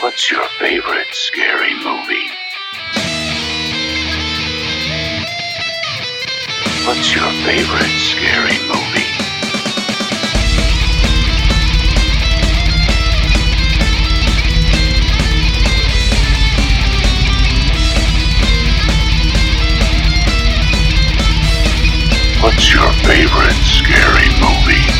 What's your favorite scary movie? What's your favorite scary movie? What's your favorite scary movie?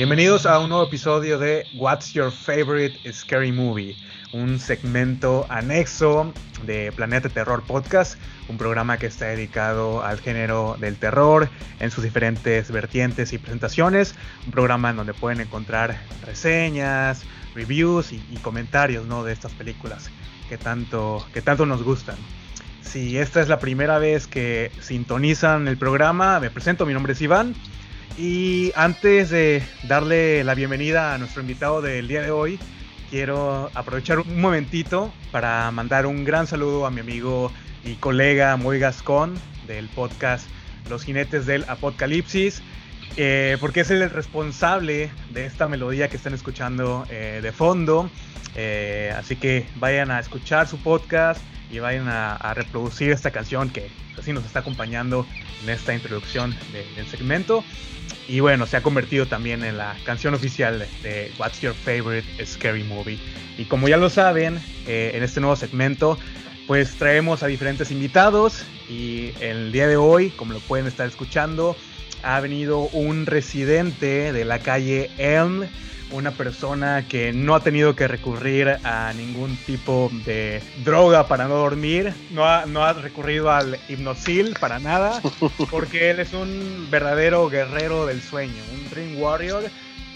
Bienvenidos a un nuevo episodio de What's Your Favorite Scary Movie, un segmento anexo de Planeta Terror Podcast, un programa que está dedicado al género del terror en sus diferentes vertientes y presentaciones, un programa en donde pueden encontrar reseñas, reviews y, y comentarios ¿no? de estas películas que tanto, que tanto nos gustan. Si esta es la primera vez que sintonizan el programa, me presento, mi nombre es Iván. Y antes de darle la bienvenida a nuestro invitado del día de hoy, quiero aprovechar un momentito para mandar un gran saludo a mi amigo y colega Moy Gascón del podcast Los Jinetes del Apocalipsis, eh, porque es el responsable de esta melodía que están escuchando eh, de fondo. Eh, así que vayan a escuchar su podcast y vayan a, reproducir esta canción que así nos está acompañando en esta introducción de- del segmento. Y bueno, se ha convertido también en la canción oficial de, de What's Your Favorite Scary Movie. Y como ya lo saben, eh, en este nuevo segmento, pues traemos a diferentes invitados. Y el día de hoy, como lo pueden estar escuchando, ha venido un residente de la calle Elm, una persona que no ha tenido que recurrir a ningún tipo de droga para no dormir, no ha, no ha recurrido al hipnosil para nada, porque él es un verdadero guerrero del sueño, un Dream Warrior.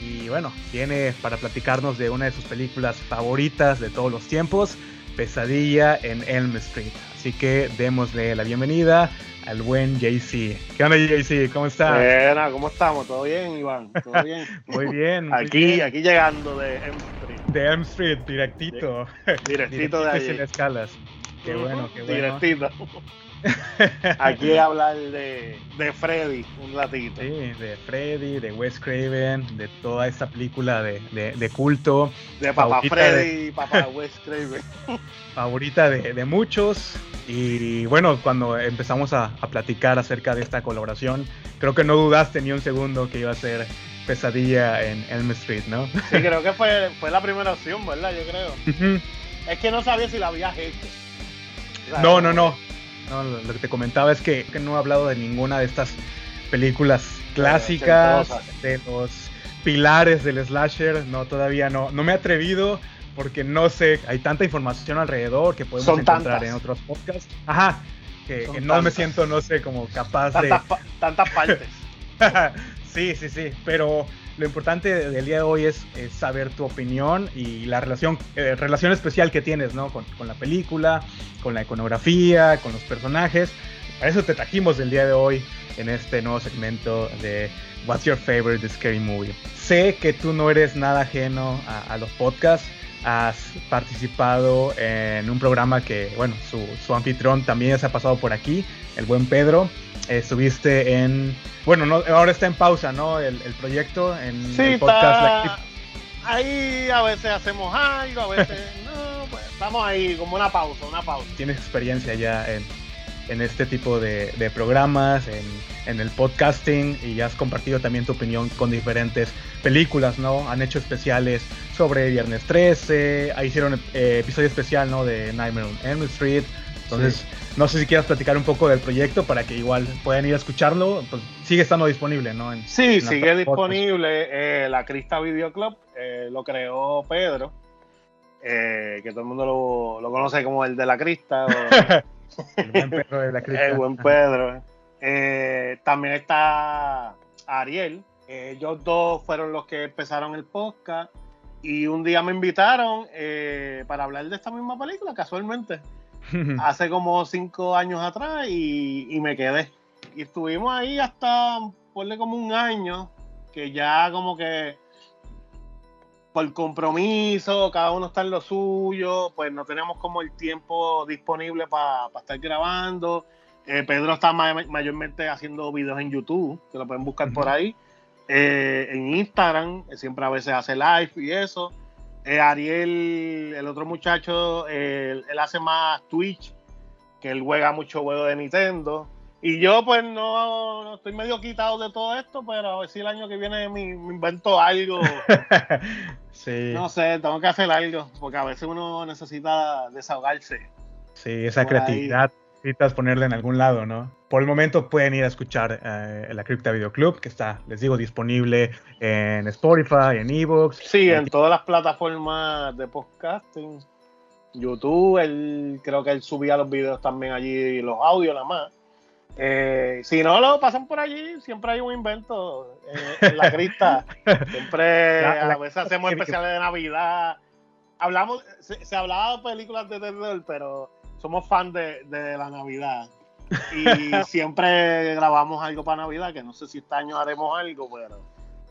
Y bueno, viene para platicarnos de una de sus películas favoritas de todos los tiempos, Pesadilla en Elm Street. Así que démosle la bienvenida al buen JC. ¿Qué onda JC? ¿Cómo estás? Buena, ¿cómo estamos? ¿Todo bien, Iván? ¿Todo bien? Muy bien. muy aquí, bien. aquí llegando de M Street. De Elm Street, directito. Directito de sin allí. escalas. Qué bueno, qué bueno. Directito. Aquí hablar de, de Freddy un ratito. Sí, de Freddy, de Wes Craven, de toda esta película de, de- de culto, De Papá Freddy y Papá Wes Craven. favorita de, de muchos. Y bueno, cuando empezamos a, a platicar acerca de esta colaboración, creo que no dudaste ni un segundo que iba a ser pesadilla en Elm Street, ¿no? Sí, creo que fue, fue la primera opción, ¿verdad? Yo creo. Es que no sabía si la habías hecho. O sea, No, no, no. No, lo, que te comentaba es que, que no he hablado de ninguna de estas películas clásicas, de los pilares del slasher. No, todavía no. No me he atrevido porque no sé, hay tanta información alrededor que podemos Son encontrar tantas. en otros podcasts. Ajá, que, Son no me siento, no sé, como capaz de... Tantas partes. sí, sí, sí, pero lo importante de- del día de hoy es, es saber tu opinión y la relación, eh, relación especial que tienes, ¿no? Con, con la película, con la iconografía, con los personajes. Para eso te trajimos el día de hoy en este nuevo segmento de What's Your Favorite Scary Movie. Sé que tú no eres nada ajeno a, a los podcasts. Has participado en un programa que, bueno, su, su anfitrión también se ha pasado por aquí, el buen Pedro. Eh, estuviste en bueno, no, ahora está en pausa, ¿no? El, el proyecto en Sí, el podcast está. Ahí a veces hacemos algo, a veces no. Pues estamos ahí como una pausa, una pausa. Tienes experiencia ya en, en este tipo de, de programas, en, en el podcasting y has compartido también tu opinión con diferentes películas, ¿no? Han hecho especiales sobre Viernes 13, ahí hicieron eh, episodio especial, ¿no? De Nightmare on Elm Street. Entonces, no sé si quieras platicar un poco del proyecto para que igual puedan ir a escucharlo. Pues sigue estando disponible, ¿no? En- Sí, en sigue disponible eh, la Crista Video Club, eh, lo creó Pedro, eh, que todo el mundo lo, lo conoce como el de la Crista, o El buen perro de la cripta. el buen Pedro. También está Ariel, ellos dos fueron los que empezaron el podcast y un día me invitaron para hablar de esta misma película, casualmente, hace como cinco años atrás y, y me quedé. Y estuvimos ahí hasta, ponle como un año, que ya como que por compromiso, cada uno está en lo suyo, pues no tenemos como el tiempo disponible para estar grabando. Eh, Pedro está ma- mayormente haciendo videos en YouTube, que lo pueden buscar por ahí. Eh, en Instagram, siempre a veces hace live y eso. Eh, Ariel, el otro muchacho, él, él hace más Twitch, que él juega mucho juego de Nintendo. Y yo pues no, no estoy medio quitado de todo esto, pero a ver si el año que viene me, me invento algo. sí, no sé, tengo que hacer algo, porque a veces uno necesita desahogarse. sí, esa por ahí. Necesitas ponerla en algún lado, ¿no? Por el momento pueden ir a escuchar eh, la Cripta Video Club, que está, les digo, disponible en Spotify, en Evox. Sí, en todas las plataformas de podcasting. YouTube, él, creo que él subía los videos también allí, los audios nada más. Eh, si no lo pasan por allí, siempre hay un invento eh, en la crista. Siempre, La- la- a veces hacemos especiales de Navidad. Hablamos, se, se hablaba de películas de terror, pero somos fan de, de la Navidad. Y siempre grabamos algo para Navidad, que no sé si este año haremos algo, pero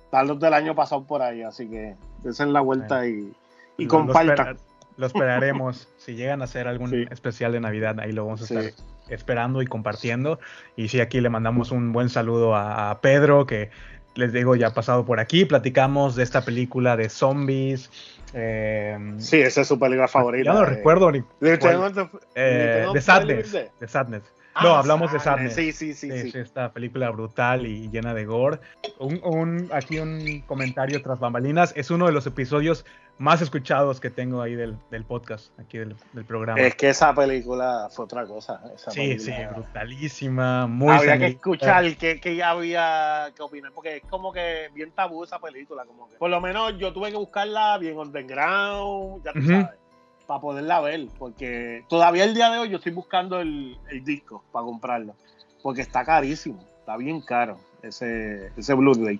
están los del año pasado por ahí, así que desen la vuelta y, y lo compartan. Lo esperaremos. si llegan a hacer algún Sí. especial de Navidad, ahí lo vamos a Sí. estar esperando y compartiendo. Y sí, aquí le mandamos un buen saludo a, a Pedro, que les digo, ya ha pasado por aquí. Platicamos de esta película de zombies. Eh, Sí, esa es su película favorita. Ya no eh. recuerdo ni De, de- Eh, de- de Sadness. De Sadness. Ah, no, hablamos de Sadness. Sí, sí, sí. Sí. sí, esta película brutal y llena de gore. Un, un- aquí un comentario tras bambalinas. Es uno de los episodios más escuchados que tengo ahí del, del podcast, aquí del, del programa. Es que esa película fue otra cosa. esa sí, sí, brutalísima, muy había que sangrienta. escuchar qué, qué ya había que opinar, porque es como que bien tabú esa película. Como que, por lo menos yo tuve que buscarla bien underground, ya tú sabes, para poderla ver, porque todavía el día de hoy yo estoy buscando el, el disco para comprarlo, porque está carísimo, está bien caro ese, ese Blu-ray.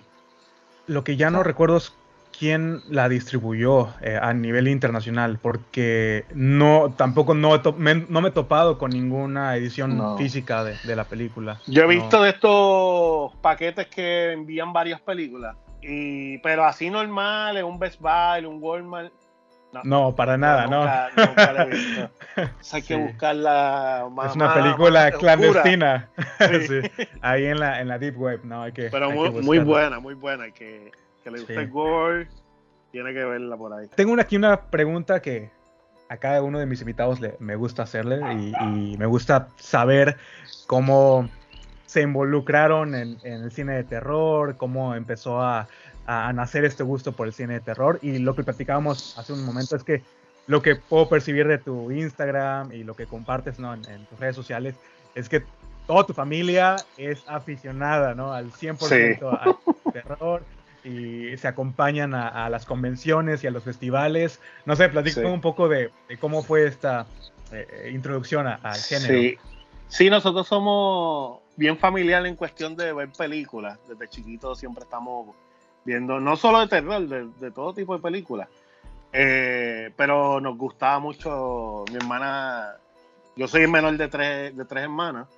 Lo que ya no recuerdo es quién la distribuyó eh, a nivel internacional, porque no, tampoco no, me, no me he topado con ninguna edición No. física de, de la película. Yo he No. visto de estos paquetes que envían varias películas, y, pero así normal, en un Best Buy, un Walmart. No, para nada, ¿no? nunca, Nunca la he visto. Entonces hay que buscarla más. Es una película más clandestina. Sí. Sí, Ahí en la, en la Deep Web, no, hay que. Pero hay muy, que muy buena, muy buena. Que, que le guste Sí. el gore, tiene que verla por ahí. Tengo aquí una pregunta que a cada uno de mis invitados le, me gusta hacerle y, y me gusta saber cómo se involucraron en, en el cine de terror, cómo empezó a, a- nacer este gusto por el cine de terror. Y lo que platicábamos hace un momento es que lo que puedo percibir de tu Instagram y lo que compartes ¿no? en, en tus redes sociales es que toda tu familia es aficionada ¿no? al 100% al terror y se acompañan a, a las convenciones y a los festivales. No sé, platícame Sí. un poco de, de cómo fue esta eh, introducción a- al género. Sí. sí, nosotros somos bien familiar en cuestión de ver películas. Desde chiquitos siempre estamos viendo, no solo de terror, de, de todo tipo de películas. Eh, pero nos gustaba mucho, mi hermana, yo soy el menor de tres, de tres hermanas,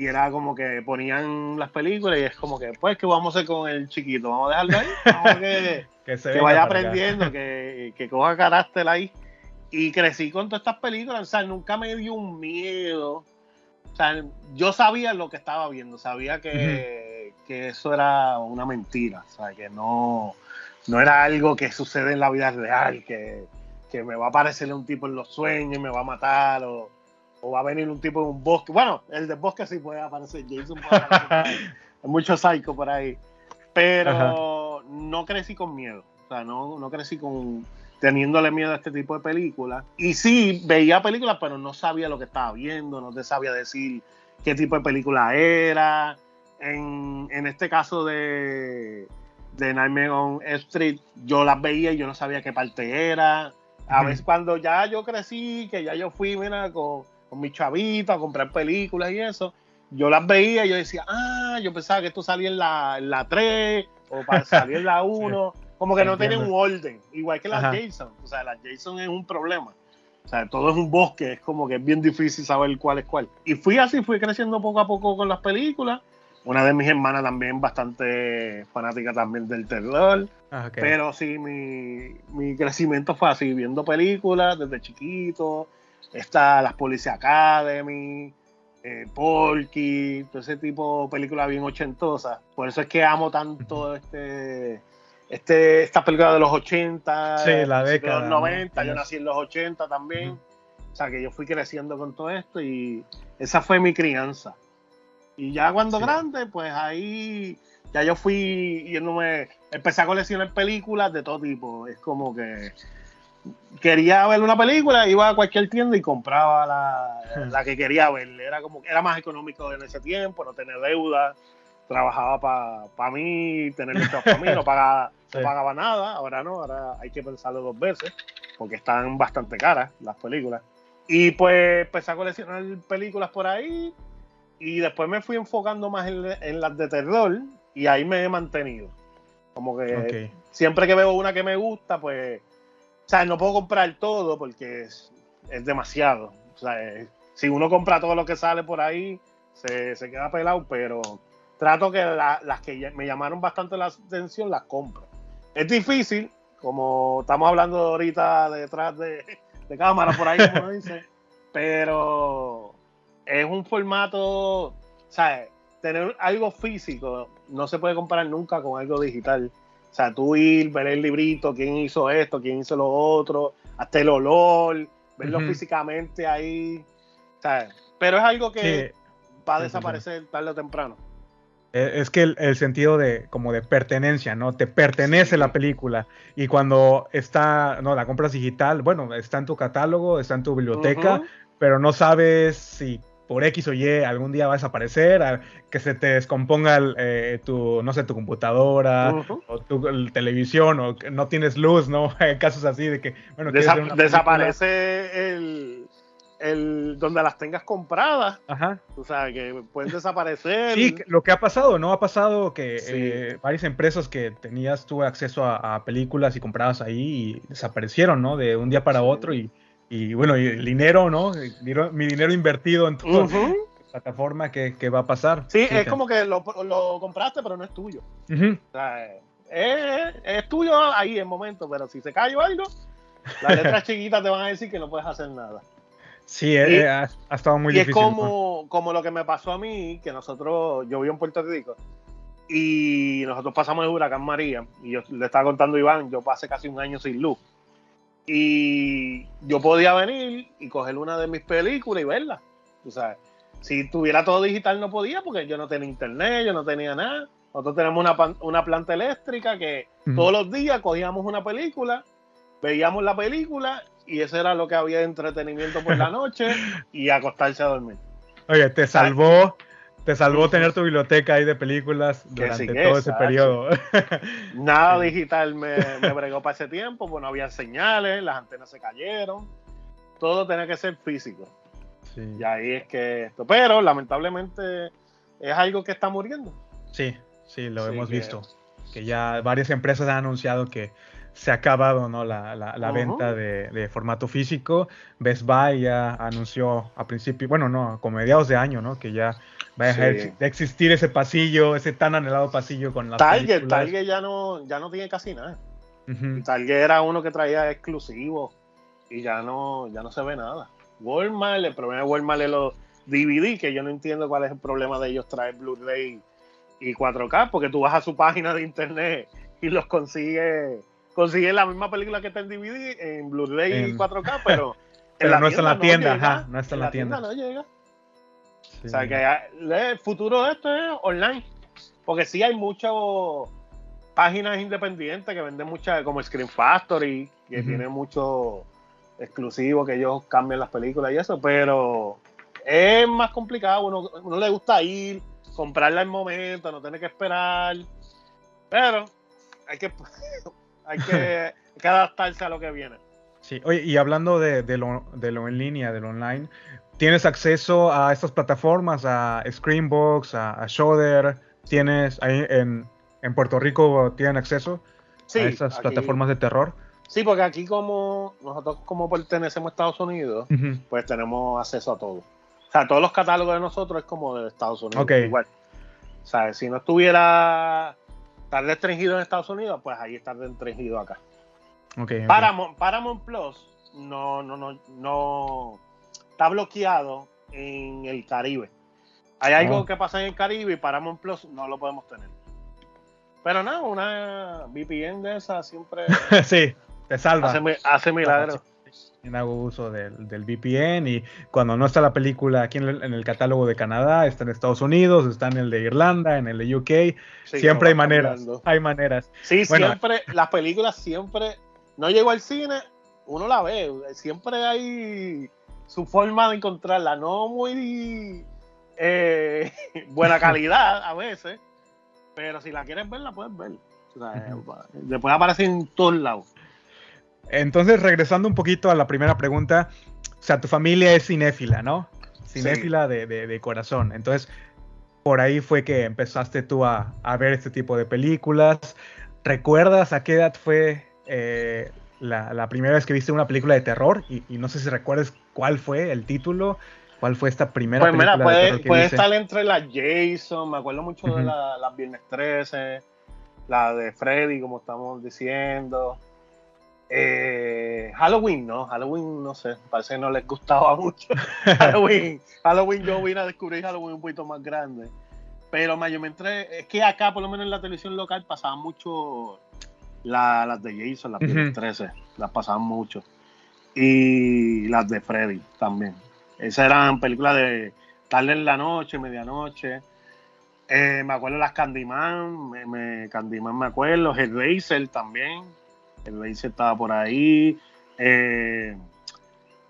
y era como que ponían las películas y es como que, pues, ¿qué vamos a hacer con el chiquito? Vamos a dejarlo ahí, vamos a que, Que, se que venga vaya aprendiendo, que, que coja carácter ahí. Y crecí con todas estas películas, o sea, nunca me dio un miedo. O sea, yo sabía lo que estaba viendo, sabía que, que eso era una mentira, o sea, que no, no era algo que sucede en la vida real, que, que me va a aparecer un tipo en los sueños y me va a matar, o, o va a venir un tipo en un bosque. Bueno, el del bosque sí puede aparecer, Jason puede aparecer. Hay mucho psycho por ahí. Pero no crecí con miedo. O sea, no, no crecí con teniéndole miedo a este tipo de películas. Y sí, veía películas, pero no sabía lo que estaba viendo, no te sabía decir qué tipo de película era. En, en este caso de, de Nightmare on Street, yo las veía y yo no sabía qué parte era. A Ujú. veces cuando ya yo crecí, que ya yo fui, mira, con, con mi chavito a comprar películas y eso, yo las veía y yo decía, ah, yo pensaba que esto salía en la, en la 3 o para salir en la 1. Como que no tiene un orden, igual que las Ajá. Jason. O sea, las Jason es un problema. O sea, todo es un bosque, es como que es bien difícil saber cuál es cuál. Y fui así, fui creciendo poco a poco con las películas. Una de mis hermanas también bastante fanática también del terror. Ah. Pero sí, mi, mi crecimiento fue así, viendo películas desde chiquito. Está las Police Academy. eh, Porky, todo ese tipo de películas bien ochentosas. Por eso es que amo tanto este, este, esta película de los 80, Sí, la de década, los ¿no? 90, yo nací en los 80 también. O sea, que yo fui creciendo con todo esto y esa fue mi crianza. Y ya cuando Sí. grande, pues ahí ya yo fui yéndome, empecé a coleccionar películas de todo tipo. Es como que quería ver una película, iba a cualquier tienda y compraba la, la que quería ver. Era como era más económico en ese tiempo, no tener deuda. Trabajaba para mí, tener listas para mí, no pagaba, Sí. no pagaba nada. Ahora no, ahora hay que pensarlo dos veces porque están bastante caras las películas. Y pues empecé a coleccionar películas por ahí y después me fui enfocando más en, en las de terror y ahí me he mantenido. Como que Ok. siempre que veo una que me gusta, pues, sea, no puedo comprar todo porque es, es demasiado. O sea, eh, si uno compra todo lo que sale por ahí, se, se queda pelado, pero trato que la- las que me llamaron bastante la atención las compro. Es difícil, como estamos hablando ahorita detrás de, de cámara por ahí, como dice, pero es un formato, o sea, tener algo físico no se puede comparar nunca con algo digital. O sea, tú ir, ver el librito, quién hizo esto, quién hizo lo otro, hasta el olor, verlo físicamente ahí. O sea, pero es algo que Sí, va a desaparecer tarde o temprano. Eh, Es que el, el sentido de como de pertenencia, ¿no? Te pertenece Sí. la película y cuando está, no, la compras digital, bueno, está en tu catálogo, está en tu biblioteca, pero no sabes si por X o Y algún día va a desaparecer, a- que se te descomponga el, eh, tu, no sé, tu computadora o tu el televisión o que no tienes luz, ¿no? Hay casos así de que, bueno, Desa- desaparece el, el donde las tengas compradas. Ajá. O sea, que pueden desaparecer. Sí, lo que ha pasado, ¿no? Ha pasado que Sí. eh, varias empresas que tenías tú acceso a, a películas y comprabas ahí y desaparecieron, ¿no? De un día para Sí. otro y, y, bueno, y el dinero, ¿no? Mi dinero invertido en tu Ujú. plataforma, ¿qué, qué va a pasar? Sí, es que- como que lo, lo compraste, pero no es tuyo. O sea, es, es tuyo ahí en momento, pero si se cae o algo, las letras chiquitas te van a decir que no puedes hacer nada. Sí, eh, Y- eh, ha, ha estado muy y es difícil. ¿no? como, como lo que me pasó a mí, que nosotros, yo vivo en Puerto Rico, y nosotros pasamos el huracán María, y yo le estaba contando a Iván, yo pasé casi un año sin luz. Y yo podía venir y coger una de mis películas y verla. O sea, si tuviera todo digital no podía porque yo no tenía internet, yo no tenía nada. Nosotros tenemos una, pan- una planta eléctrica que todos los días cogíamos una película, veíamos la película y eso era lo que había de entretenimiento por la noche y acostarse a dormir. Oye, te salvó, te salvó tener tu biblioteca ahí de películas durante todo es, ese periodo. Nada Sí. digital me, me bregó para ese tiempo, pues no había señales, las antenas se cayeron, todo tenía que ser físico. Sí. Y ahí es que esto, pero lamentablemente es algo que está muriendo. Sí, sí, lo Sí, hemos que- visto. Que ya varias empresas han anunciado que se ha acabado ¿no? la, la- la Ujú. venta de, de formato físico. Best Buy ya anunció a principio, bueno, no, como mediados de año, ¿no? Que ya va a dejar Sí. de existir ese pasillo, ese tan anhelado pasillo con las Target, películas. Target ya no, ya no tiene casi nada. Ujú. Target era uno que traía exclusivos y ya no, ya no se ve nada. Walmart, el problema de Walmart es los DVD, que yo no entiendo cuál es el problema de ellos traer Blu-ray y 4K, porque tú vas a su página de internet y los consigues, consigues la misma película que está en DVD, en Blu-ray y En- 4K, pero, Pero no está en la tienda, llega, ajá, no está en la tienda. no llega. Sí. O sea que el futuro de esto es online. Porque sí hay muchas páginas independientes que venden muchas, como Screen Factory, que Ujú. tiene mucho exclusivo que ellos cambian las películas y eso, pero es más complicado. Uno, uno le gusta ir, comprarla en momento, no tener que esperar. Pero hay que, hay que, hay que adaptarse a lo que viene. Sí, oye, y hablando de, de lo, de lo en línea, de lo online, ¿tienes acceso a estas plataformas, a Screenbox, a, a? ¿Tienes ahí en, en Puerto Rico tienen acceso Sí, a aquí- plataformas de terror? Sí, porque aquí como nosotros como pertenecemos a Estados Unidos, pues tenemos acceso a todo. O sea, todos los catálogos de nosotros es como de Estados Unidos. Ok. Igual. O sea, si no estuviera estar restringido en Estados Unidos, pues ahí está restringido acá. Ok, ok. Paramount, Paramount Plus no, no, no, no está bloqueado en el Caribe. Hay algo Oh. que pasa en el Caribe y Paramount Plus no lo podemos tener. Pero nada, una VPN de esa siempre sí, te salva. hace, hace milagros. También hago uso del, del VPN y cuando no está la película aquí en el, en el catálogo de Canadá, está en Estados Unidos, está en el de Irlanda, en el de UK, Sí, siempre hay no maneras, hay maneras. Sí, Bueno. siempre, las películas siempre, no llego al cine, uno la ve, siempre hay su forma de encontrarla, no muy eh, buena calidad a veces, pero si la quieres ver, la puedes ver. O sea, Ujú. Después aparece en todos lados. Entonces, regresando un poquito a la primera pregunta, o sea, tu familia es cinéfila, ¿no? Cinéfila de, de- de corazón. Entonces, por ahí fue que empezaste tú a, a ver este tipo de películas. ¿Recuerdas a qué edad fue eh, la, la primera vez que viste una película de terror? Y, y no sé si recuerdas cuál fue el título, cuál fue esta primera Pues mira, película de puede, terror que puede viste. estar entre las Jason, me acuerdo mucho de la- las Viernes 13, la de Freddy, como estamos diciendo. Eh, Halloween, no, Halloween, no sé, parece que no les gustaba mucho. Halloween, Halloween, yo vine a descubrir Halloween un poquito más grande. Pero mayormente, es que acá, por lo menos en la televisión local, pasaban mucho la- las de Jason, las Viernes Ujú. 13, las pasaban mucho. Y las de Freddy también. Esas eran películas de tarde en la noche, medianoche. Eh, me acuerdo las Candyman, me, me- Candyman me acuerdo, Hellraiser también. Hellraiser estaba por ahí. Eh,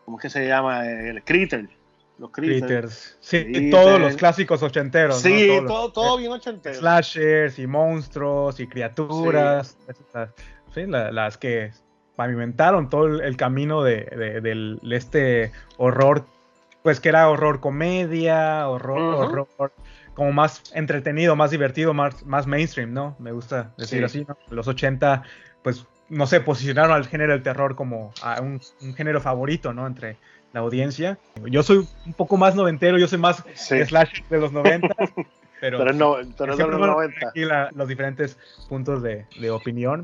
¿Cómo es que se llama? El Critter. Los Critters. Sí, Critters. todos los clásicos ochenteros. Sí, todo, todo bien ochentero. slashers y monstruos y criaturas, sí, la- las que pavimentaron todo el, el camino de, de- del de este horror, pues que era horror comedia, horror, horror como más entretenido, más divertido, más, más mainstream, ¿no? Me gusta decir Sí. así, ¿no? Los 80, pues, no sé, posicionaron al género del terror como a un, un género favorito, ¿no? Entre la audiencia. Yo soy un poco más noventero, yo soy más Sí. slasher de los 90, pero... Pero no, pero de los bueno 90. aquí la- los diferentes puntos de, de opinión.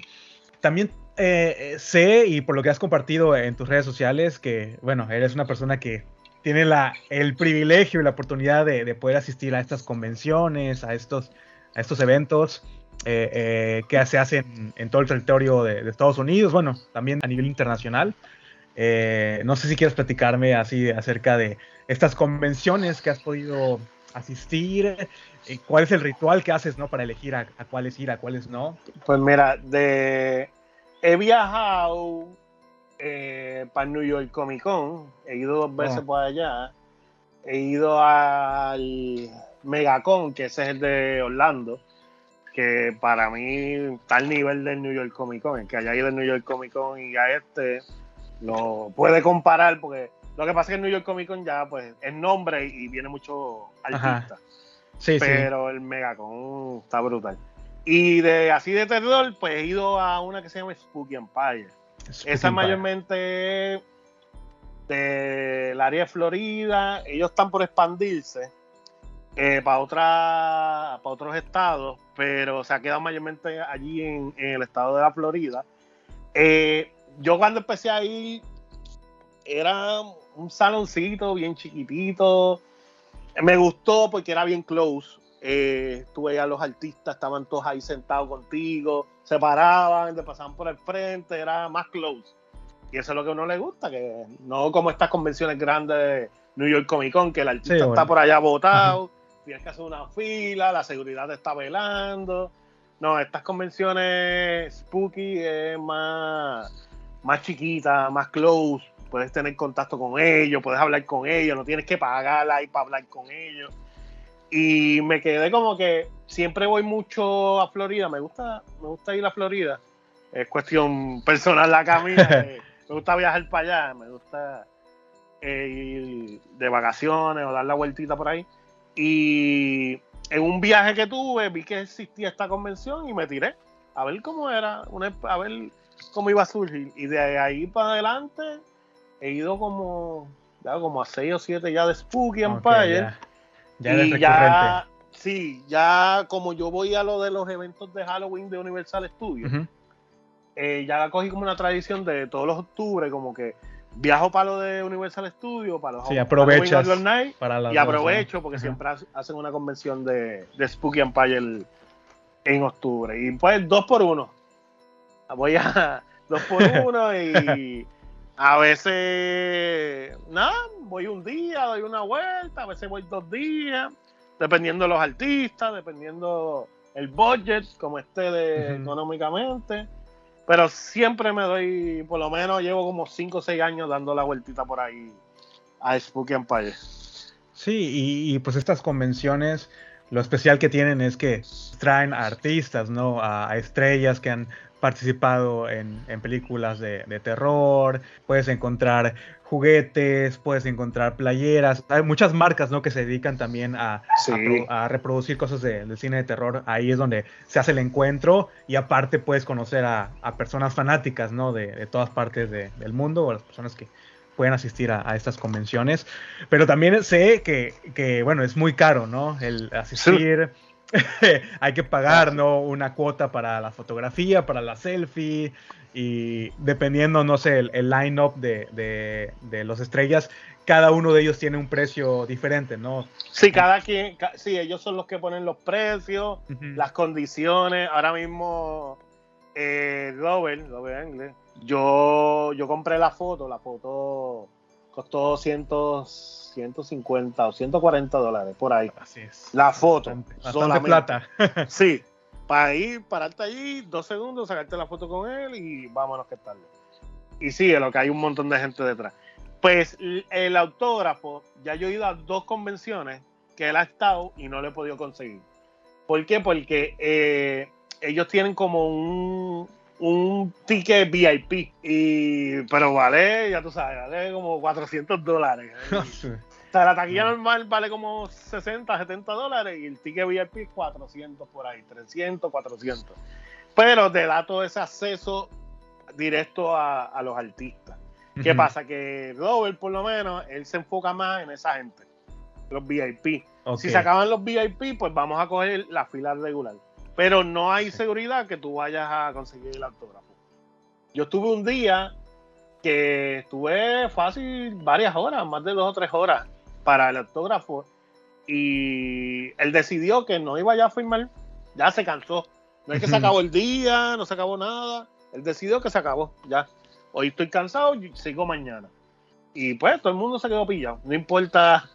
También eh, eh, sé, y por lo que has compartido en tus redes sociales, que, bueno, eres una persona que tiene la, el privilegio y la oportunidad de, de poder asistir a estas convenciones, a estos, a estos eventos eh, eh, que se hacen en todo el territorio de, de Estados Unidos, bueno, también a nivel internacional. Eh, no sé si quieres platicarme así acerca de estas convenciones que has podido asistir, eh, cuál es el ritual que haces, ¿no? Para elegir a, a cuáles ir, a cuáles no. Pues mira, de he viajado eh, para New York Comic Con, he ido dos veces Oh. por allá, he ido al Megacon, que ese es el de Orlando, que para mí está al nivel del New York Comic Con, el que haya ido al New York Comic Con y a este lo puede comparar porque lo que pasa es que el New York Comic Con ya pues es nombre y viene mucho artista Sí, pero el Megacon está brutal. Y de así de terror, pues he ido a una que se llama Spooky Empire. Esa mayormente del área de Florida. Ellos están por expandirse eh, para otra, para otros estados, pero se ha quedado mayormente allí en, en el estado de la Florida. Eh, yo cuando empecé a ir, era un saloncito bien chiquitito. Me gustó porque era bien close. Eh, tú veías a los artistas, estaban todos ahí sentados contigo, se paraban, te pasaban por el frente, era más close. Y eso es lo que a uno le gusta, que no como estas convenciones grandes de New York Comic Con, que el artista Sí, bueno. está por allá botado, tienes que hacer una fila, la seguridad te está velando. No, estas convenciones spooky es más, más chiquita, más close, puedes tener contacto con ellos, puedes hablar con ellos, no tienes que pagar ahí para hablar con ellos. Y me quedé como que siempre voy mucho a Florida, me gusta, me gusta ir a Florida. Es cuestión personal la camina. eh, me gusta viajar para allá, me gusta eh, ir de vacaciones o dar la vueltita por ahí. Y en un viaje que tuve vi que existía esta convención y me tiré a ver cómo era, una- a ver cómo iba a surgir. Y de ahí para adelante he ido como, ya como a seis o siete ya de Spooky Ok, Empire. ya, ya eres y ya, sí, ya como yo voy a lo de los eventos de Halloween de Universal Studios, Ujú. eh, ya cogí como una tradición de todos los octubres, como que viajo para lo de Universal Studios, para los Sí, aprovechas Night, para y aprovecho porque Ajá. siempre hace- hacen una convención de, de Spooky Empire en octubre. Y pues dos por uno. Voy a dos por uno y a veces, nada, voy un día, doy una vuelta, a veces voy dos días, dependiendo de los artistas, dependiendo el budget, como esté de- económicamente. Pero siempre me doy, por lo menos llevo como 5 o 6 años dando la vueltita por ahí a Spooky Empire. Sí, y, y, pues estas convenciones, lo especial que tienen es que traen a artistas, ¿no? A, a estrellas que han participado en, en películas de, de terror, puedes encontrar juguetes, puedes encontrar playeras, hay muchas marcas, ¿no? Que se dedican también a, Sí. a pro- a reproducir cosas de- del cine de terror, ahí es donde se hace el encuentro y aparte puedes conocer a, a personas fanáticas, ¿no? De, de todas partes de- del mundo o las personas que pueden asistir a, a estas convenciones. Pero también sé que, que, bueno, es muy caro, ¿no? El asistir. Hay que pagar, ¿no? Una cuota para la fotografía, para la selfie. Y dependiendo, no sé, el, el line-up de, de, de los estrellas, cada uno de ellos tiene un precio diferente, ¿no? Sí, cada quien, ca- sí, ellos son los que ponen los precios, las condiciones. Ahora mismo, eh, Robert, Robert Engle, yo, yo compré la foto, la foto costó 100, 150 o 140 dólares por ahí. Así es. La foto. Bastante, plata. Sí, para ir, pararte allí, dos segundos, sacarte la foto con él y vámonos que tal. Y sí, lo que hay un montón de gente detrás. Pues el autógrafo, ya yo he ido a dos convenciones que él ha estado y no lo he podido conseguir. ¿Por qué? Porque eh, ellos tienen como un, un ticket VIP, y, pero vale, ya tú sabes, vale como 400 dólares. O sea, la taquilla Mm. normal vale como 60, 70 dólares y el ticket VIP 400 por ahí, 300, 400. Pero te da todo ese acceso directo a, a los artistas. ¿Qué pasa? Que Robert, por lo menos, él se enfoca más en esa gente, los VIP. Si se acaban los VIP, pues vamos a coger la fila regular. Pero no hay seguridad que tú vayas a conseguir el autógrafo. Yo estuve un día que estuve fácil varias horas, más de dos o tres horas para el autógrafo. Y él decidió que no iba ya a firmar. Ya se cansó. No es que se acabó el día, no se acabó nada. Él decidió que se acabó. Ya. Hoy estoy cansado y sigo mañana. Y pues todo el mundo se quedó pillado. No importa,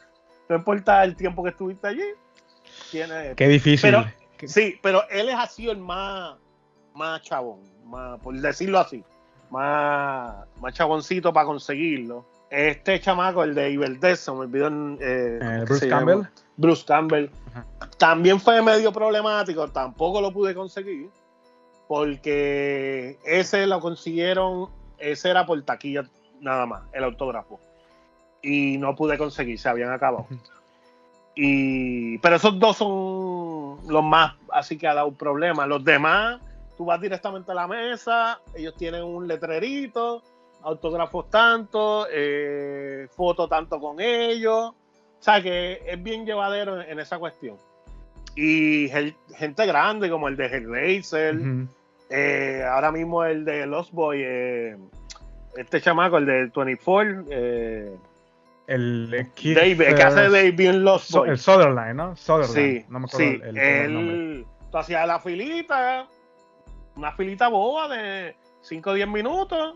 no importa el tiempo que estuviste allí. Tiene, Qué difícil. Pero- Sí, pero él es así el más, más chabón, más, por decirlo así, más, más chaboncito para conseguirlo. Este chamaco, el de se me olvidó. eh, Eh, ¿cómo que Bruce Campbell. llama? Bruce Campbell. Ajá. También fue medio problemático, tampoco lo pude conseguir, porque ese lo consiguieron, ese era por taquilla nada más, el autógrafo. Y no pude conseguir, se habían acabado. Y, pero esos dos son los más, así que ha dado problema. Los demás, tú vas directamente a la mesa, ellos tienen un letrerito, autógrafos tanto, eh, foto tanto con ellos. O sea que es bien llevadero en, en esa cuestión. Y gel- gente grande como el de Hellraiser, Ujú. eh, ahora mismo el de Lost Boy, eh, este chamaco, el de 24, eh, El Keith, Dave, el que hace Dave bien Lost So- el Sutherland, ¿no? Sutherland. Sí, no me acuerdo sí. el, el nombre. él, tú hacías la filita, una filita boba de 5 o 10 minutos,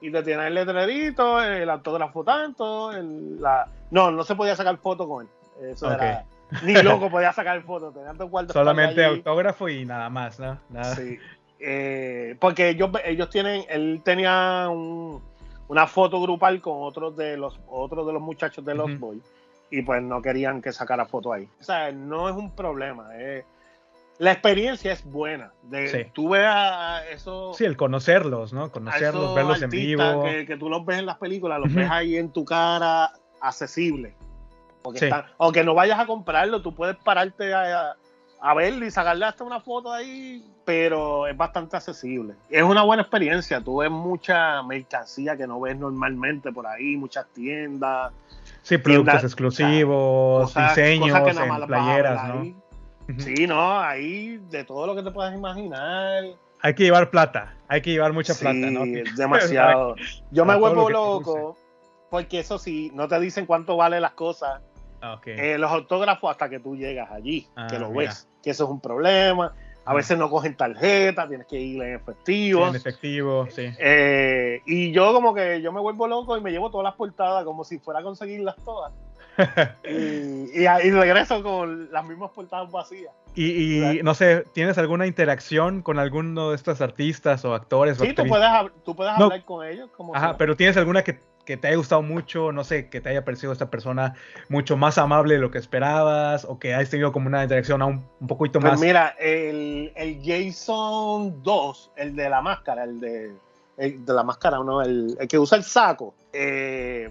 y te tienes el letrerito, el autógrafo tanto, el, la... No, no se podía sacar foto con él. Eso Ok. era... Ni loco podía sacar foto, tenían Solamente autógrafo y nada más, ¿no? Nada. Sí. Eh, porque ellos, ellos tienen, él tenía un- una foto grupal con otros de los otros de los muchachos de Lost Ujú. Boys y pues no querían que sacara foto ahí. O sea, no es un problema. eh. La experiencia es buena. De, Sí. Tú ves a esos, Sí, el conocerlos, ¿no? Conocerlos, verlos en vivo. Que, que tú los ves en las películas, los ves ahí en tu cara accesible. Sí. están- aunque no vayas a comprarlo, tú puedes pararte a, a verlo y sacarle hasta una foto ahí, pero es bastante accesible. Es una buena experiencia. Tú ves mucha mercancía que no ves normalmente por ahí, muchas tiendas, Sí, productos tiendas, exclusivos, cosas, diseños cosas que nada en más a playeras, ¿no? ahí. Sí, no, ahí de todo lo que te puedas imaginar. hay que llevar plata, hay que llevar mucha Sí, plata, ¿no? demasiado. Yo me vuelvo loco porque eso sí, no te dicen cuánto valen las cosas. Ah, eh, los autógrafos hasta que tú llegas allí, Ah, que lo mira. ves, que eso es un problema. A Ah. veces no cogen tarjeta, tienes que ir en Sí, efectivo. en efectivo, sí. Eh, y yo como que yo me vuelvo loco y me llevo todas las portadas como si fuera a conseguirlas todas. y, y, regreso con las mismas portadas vacías. Y, no sé, ¿tienes alguna interacción con alguno de estos artistas o actores? o Sí, tú puedes, tú puedes No. hablar con ellos. Como Ajá, sea. pero ¿tienes alguna que, que te haya gustado mucho? No sé, que te haya parecido esta persona mucho más amable de lo que esperabas o que hayas tenido como una interacción aún un poquito Pues más. mira, el, el Jason 2, el de la máscara, el de, el de la máscara, no, el, el que usa el saco, eh,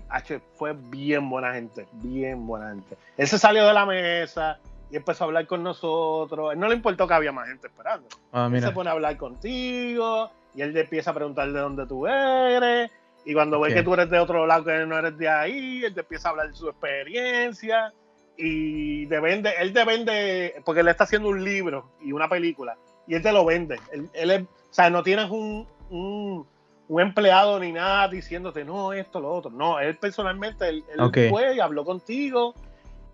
fue bien buena gente, bien buena gente. Él se salió de la mesa y empezó a hablar con nosotros. Él no le importó que había más gente esperando. Ah, Él mira. se pone a hablar contigo y él empieza a preguntar de dónde tú eres. Y cuando ve que tú eres de otro lado, que no eres de ahí, él te empieza a hablar de su experiencia. Y te vende, él te vende, porque él está haciendo un libro y una película, y él te lo vende. Él, él es- o sea, no tienes un, un, un empleado ni nada diciéndote, no, esto, lo otro. No, él personalmente, él, él Ok. fue y habló contigo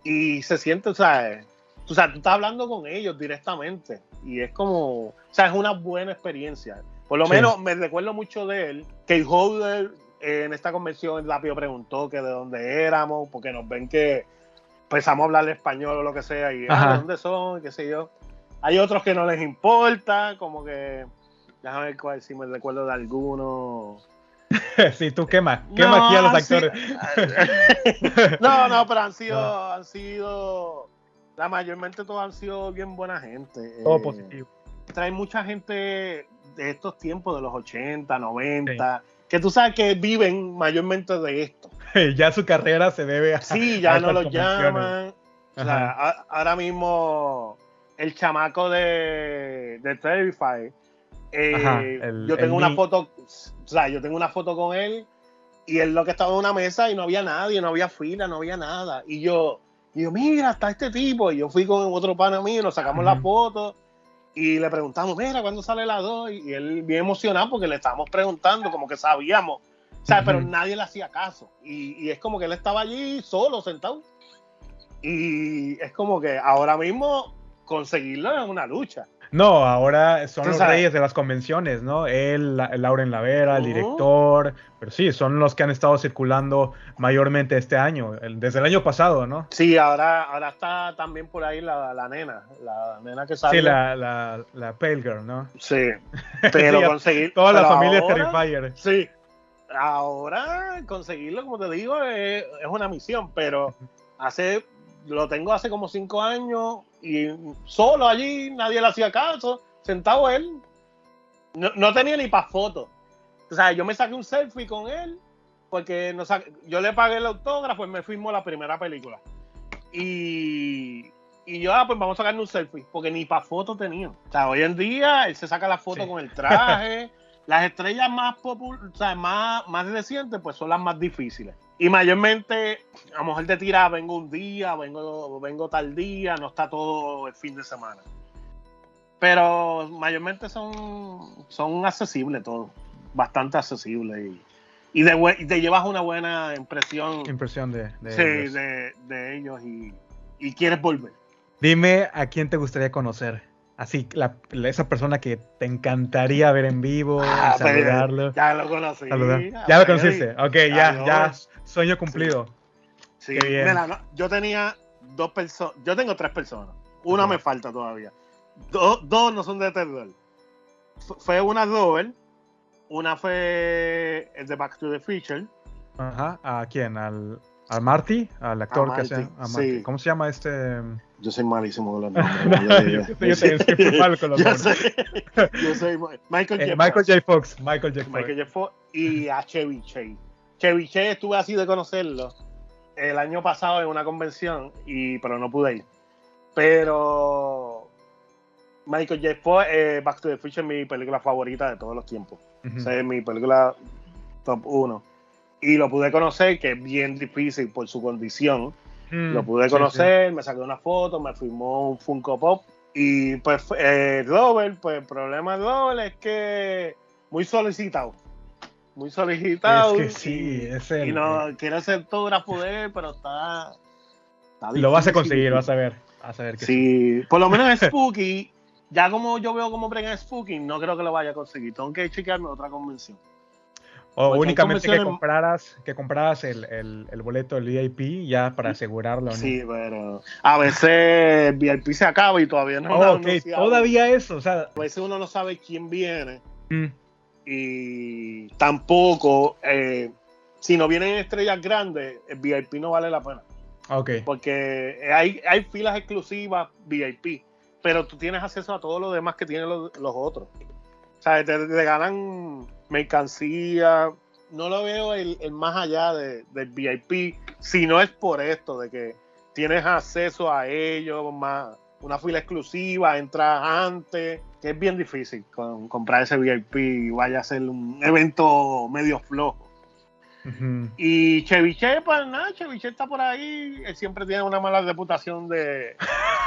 y se siente, o sea, o sea, tú estás hablando con ellos directamente y es como, o sea, es una buena experiencia. Por lo Sí. menos me recuerdo mucho de él, que el holder en esta convención, Lapio preguntó que de dónde éramos, porque nos ven que empezamos a hablar español o lo que sea, y ah, Ajá. ¿de dónde son? qué sé yo. Hay otros que no les importa, como que, déjame ver cuál, si me recuerdo de alguno. sí, tú quema, quema No, aquí a los actores. no, no, pero han sido, No. han sido, la mayormente todos han sido bien buena gente. Todo Eh, positivo. trae mucha gente de estos tiempos, de los 80, 90, que tú sabes que viven mayormente de esto. ya su carrera se debe a. Sí, a ya no convenciones. llaman. O sea, Ajá. a- ahora mismo el chamaco de, de Terrify, eh, Ajá, el- yo tengo el una foto, o sea, yo tengo una foto con él y él lo que estaba en una mesa y no había nadie, no había fila, no había nada. Y yo, y yo, mira, está este tipo. Y yo fui con otro pana mío, nos sacamos la foto y le preguntamos, mira, ¿cuándo sale la 2? Y él bien emocionado porque le estábamos preguntando, como que sabíamos. O sea, pero nadie le hacía caso. Y, y es como que él estaba allí solo, sentado. Y es como que ahora mismo conseguirlo es una lucha. No, ahora son los reyes de las convenciones, ¿no? Él, la- Lauren Lavera, el Ujú. director, pero sí, son los que han estado circulando mayormente este año, el- desde el año pasado, ¿no? Sí, ahora, ahora está también por ahí la, la nena, la nena que sale. Sí, la, la, la Pale Girl, ¿no? Sí, pero Sí, conseguir. Toda la familia ahora- Terrifier. Sí, ahora conseguirlo, como te digo, es, es una misión, pero hace, lo tengo hace como cinco años y solo allí, nadie le hacía caso, sentado él, no, no tenía ni para fotos. O sea, yo me saqué un selfie con él porque no yo le pagué el autógrafo y me firmó la primera película. Y, y yo, ah, pues vamos a sacarle un selfie, porque ni para fotos tenía. O sea, hoy en día él se saca la foto Sí. con el traje. las estrellas más popul o sea, más, más recientes, pues son las más difíciles. Y mayormente, a lo mejor te tira, vengo un día, vengo, vengo tal día, no está todo el fin de semana. Pero mayormente son, son accesibles todos, bastante accesibles. Y, y, de, bue- y te llevas una buena impresión Impresión de, de sí, ellos. de, de ellos y, y quieres volver. Dime a quién te gustaría conocer. Así, la- esa persona que te encantaría ver en vivo, Ah, saludarlo. Ya lo conocí. saludar. Ya lo conociste. Ok, ya, ya. Sueño cumplido. Sí, Qué bien. mira, no, yo tenía dos personas, yo tengo tres personas, una me falta todavía. Do- dos no son de terror. F- fue una Robert, una fue el de Back to the Future, Ajá. ¿A quién? ¿Al, al Marty? ¿Al actor que hace? a Marty. sí. ¿Cómo se llama este? Yo soy malísimo con los No, nombres. yo, yo malo con los Yo nombres. yo soy Michael Eh, J. Michael Fox. J. Fox. Michael J. Fox. Michael J. Fox y a Chevy Chase. Chevy Chase estuve así de conocerlo el año pasado en una convención, y, pero no pude ir. Pero Michael J. Fox, eh, Back to the Future es mi película favorita de todos los tiempos. Es mi película top 1. Y lo pude conocer, que es bien difícil por su condición. Mm, Lo pude sí, conocer, me saqué una foto, me firmó un Funko Pop Y pues eh, Robert, pues el problema de Robert es que muy solicitado. Muy solicitado. Es que sí, es el. Y no quiere hacer autógrafo de él, pero está. está Lo vas a conseguir, vas a ver. Vas a ver que Sí, por lo menos en Spooky, ya como yo veo cómo bregan Spooky, no creo que lo vaya a conseguir. Tengo que chequearme otra convención. O únicamente que compraras, que compraras el, el, el boleto del VIP ya para asegurarlo. ¿no? Sí, pero a veces el VIP se acaba y todavía no Oh, han ok, anunciado. todavía eso, o sea. A veces uno no sabe quién viene mm, y tampoco, eh, si no vienen estrellas grandes, el VIP no vale la pena. Porque hay, hay filas exclusivas VIP, pero tú tienes acceso a todo lo demás que tienen los, los otros. O sea, te, te ganan mercancía. No lo veo el, el más allá de- del VIP, si no es por esto, de que tienes acceso a ellos, más una fila exclusiva, entras antes, que es bien difícil con- comprar ese VIP y vaya a ser un evento medio flojo. Y Cheviche, pues nada, Cheviche está por ahí. Él siempre tiene una mala reputación de,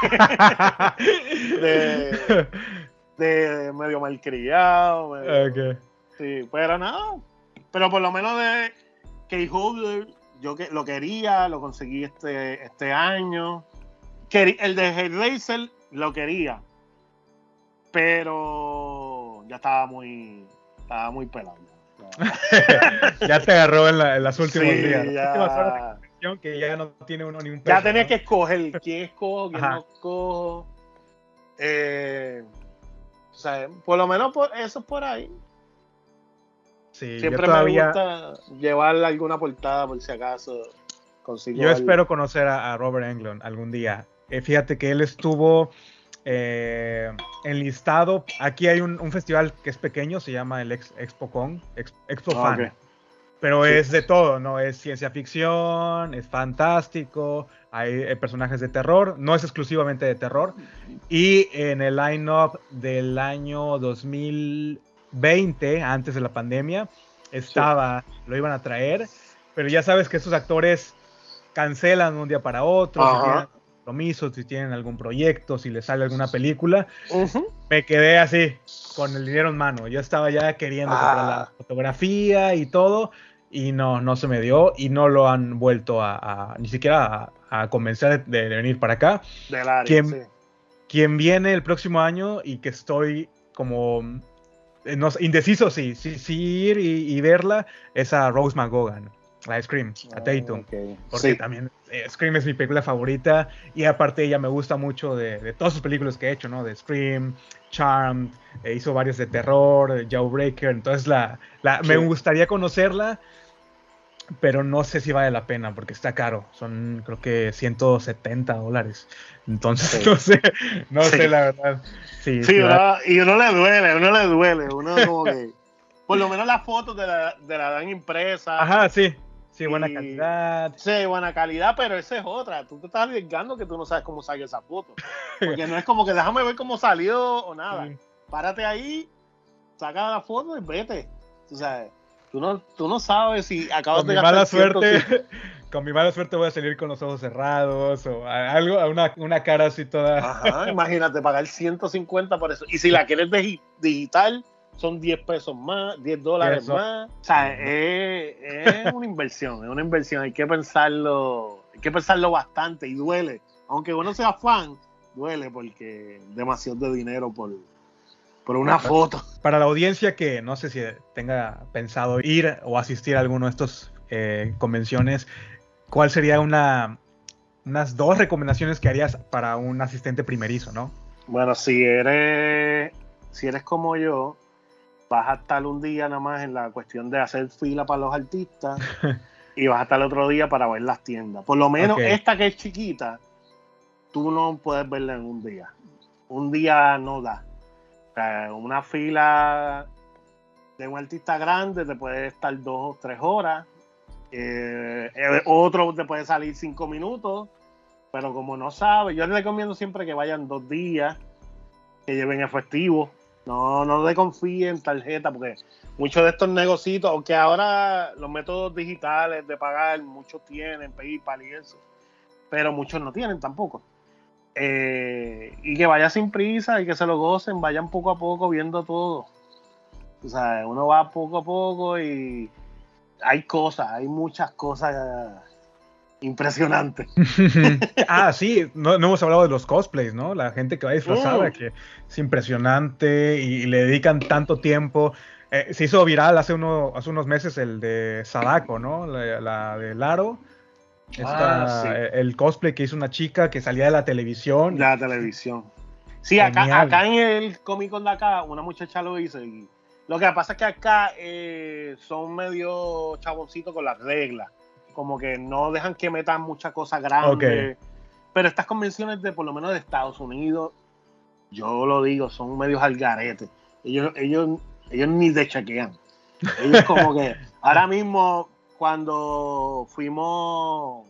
de, de medio malcriado. medio-. Sí, pero nada. Pero por lo menos de K-Holder, yo que, lo quería, lo conseguí este, este año. El de Hellraiser lo quería. Pero ya estaba muy, estaba muy pelado. Ya- ya te agarró en, la- en las últimas Sí, días. las ya- últimas horas de convención que ya no tiene uno ni un peso. Ya tenía ¿no? que escoger quién escojo, quién Ajá. no escojo. Eh, o sea, por lo menos por, eso es por ahí. Sí, Siempre todavía. me gusta llevar alguna portada por si acaso consigo. Yo algo. espero conocer a, a Robert Englund algún día. Eh, fíjate que él estuvo eh, enlistado. Aquí hay un, un festival que es pequeño, se llama el Ex- Expo Con, Ex- Expo Ah, Fan. Pero Sí. es de todo, ¿no? Es ciencia ficción, es fantástico, hay eh, personajes de terror, no es exclusivamente de terror. Y en el line-up del año 2020, antes de la pandemia, estaba, lo iban a traer, pero ya sabes que esos actores cancelan un día para otro, si tienen compromisos, si tienen algún proyecto, si les sale alguna película. Ujú. Me quedé así, con el dinero en mano. Yo estaba ya queriendo comprar Ah. la fotografía y todo, y no, no se me dio, y no lo han vuelto a, a- ni siquiera a, a convencer de, de venir para acá. Del área, ¿Quién? sí. Quien viene el próximo año y que estoy como eh, no indeciso, sí, sí, sí ir y, y verla, es a Rose McGogan, la Scream, a Tatum. Ah, ok. Porque Sí. también eh, Scream es mi película favorita y aparte ella me gusta mucho de, de todas sus películas que ha hecho, ¿no? De Scream, Charmed, eh, hizo varios de terror, Jawbreaker, entonces la, la- me gustaría conocerla, pero no sé si vale la pena porque está caro, son creo que 170 dólares, entonces Sí. no sé, no Sí. sé la verdad. Sí, Sí, uno- y uno le duele, uno le duele, uno como que... Por lo menos las fotos de la, de la dan impresa. Ajá, sí, sí, buena Y- calidad. Sí, buena calidad, pero esa es otra. Tú te estás arriesgando que tú no sabes cómo salió esa foto. Porque no es como que déjame ver cómo salió o nada. Sí. Párate ahí, saca la foto y vete. Tú sabes, tú no, tú no sabes si acabas con de mi gastar mala 150. suerte, con mi mala suerte voy a salir con los ojos cerrados o algo, una, una cara así toda. Ajá, imagínate, pagar 150 por eso. Y si la quieres digi- digital, son 10 pesos más, 10 dólares Eso. más. O sea, es, es una inversión, es una inversión. Hay que pensarlo, hay que pensarlo bastante y duele. Aunque uno sea fan, duele porque demasiado de dinero por, por una Ajá. foto. Para la audiencia que no sé si tenga pensado ir o asistir a alguno de estos eh, convenciones, ¿cuál sería una unas dos recomendaciones que harías para un asistente primerizo, no? Bueno, si eres, si eres como yo, vas a estar un día nada más en la cuestión de hacer fila para los artistas y vas a estar el otro día para ver las tiendas. Por lo menos esta que es chiquita, tú no puedes verla en un día. Un día no da. Una fila de un artista grande te puede estar dos o tres horas. Eh, eh, otro te puede salir cinco minutos. Pero como no sabes, yo les recomiendo siempre que vayan dos días, que lleven efectivo. No, no le confíen en tarjeta, porque muchos de estos negocios, aunque ahora los métodos digitales de pagar, muchos tienen PayPal y eso, pero muchos no tienen tampoco. Eh, y que vaya sin prisa y que se lo gocen, vayan poco a poco viendo todo. O sea, uno va poco a poco y hay cosas, hay muchas cosas impresionantes. ah, sí, no, no, hemos hablado de los cosplays, ¿no? La gente que va disfrazada, Mm. que es impresionante y, y le dedican tanto tiempo. Eh, se hizo viral hace, uno, hace unos meses el de Sadako, ¿no? La, la de Laro. Esta- Ah, sí. El cosplay que hizo una chica que salía de la televisión. de la televisión. Sí, acá, acá en el Comic Con de acá, una muchacha lo hizo. Y lo que pasa es que acá eh, son medio chaboncitos con las reglas. Como que no dejan que metan muchas cosas grandes. Pero estas convenciones de por lo menos de Estados Unidos, yo lo digo, son medios al garete. Ellos, ellos, ellos ni te chequean. Ellos como que ahora mismo cuando fuimos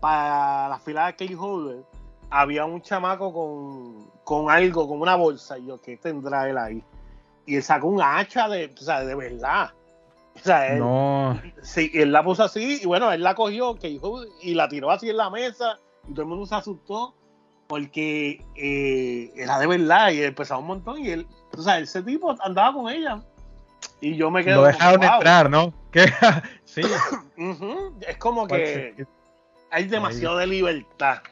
para la fila de Key Holder, había un chamaco con, con algo, con una bolsa, y yo, ¿qué tendrá él ahí? Y él sacó un hacha de, o sea, de verdad. O sea, él, No, sí, él la puso así, y bueno, él la cogió Key Holder, y la tiró así en la mesa, y todo el mundo se asustó, porque eh, era de verdad, y él pesaba un montón, y él, o sea, ese tipo andaba con ella. Y yo me quedé lo como, dejaron "Wow". entrar, ¿no? ¿Qué? sí. Ujú, Es como que hay demasiado de libertad.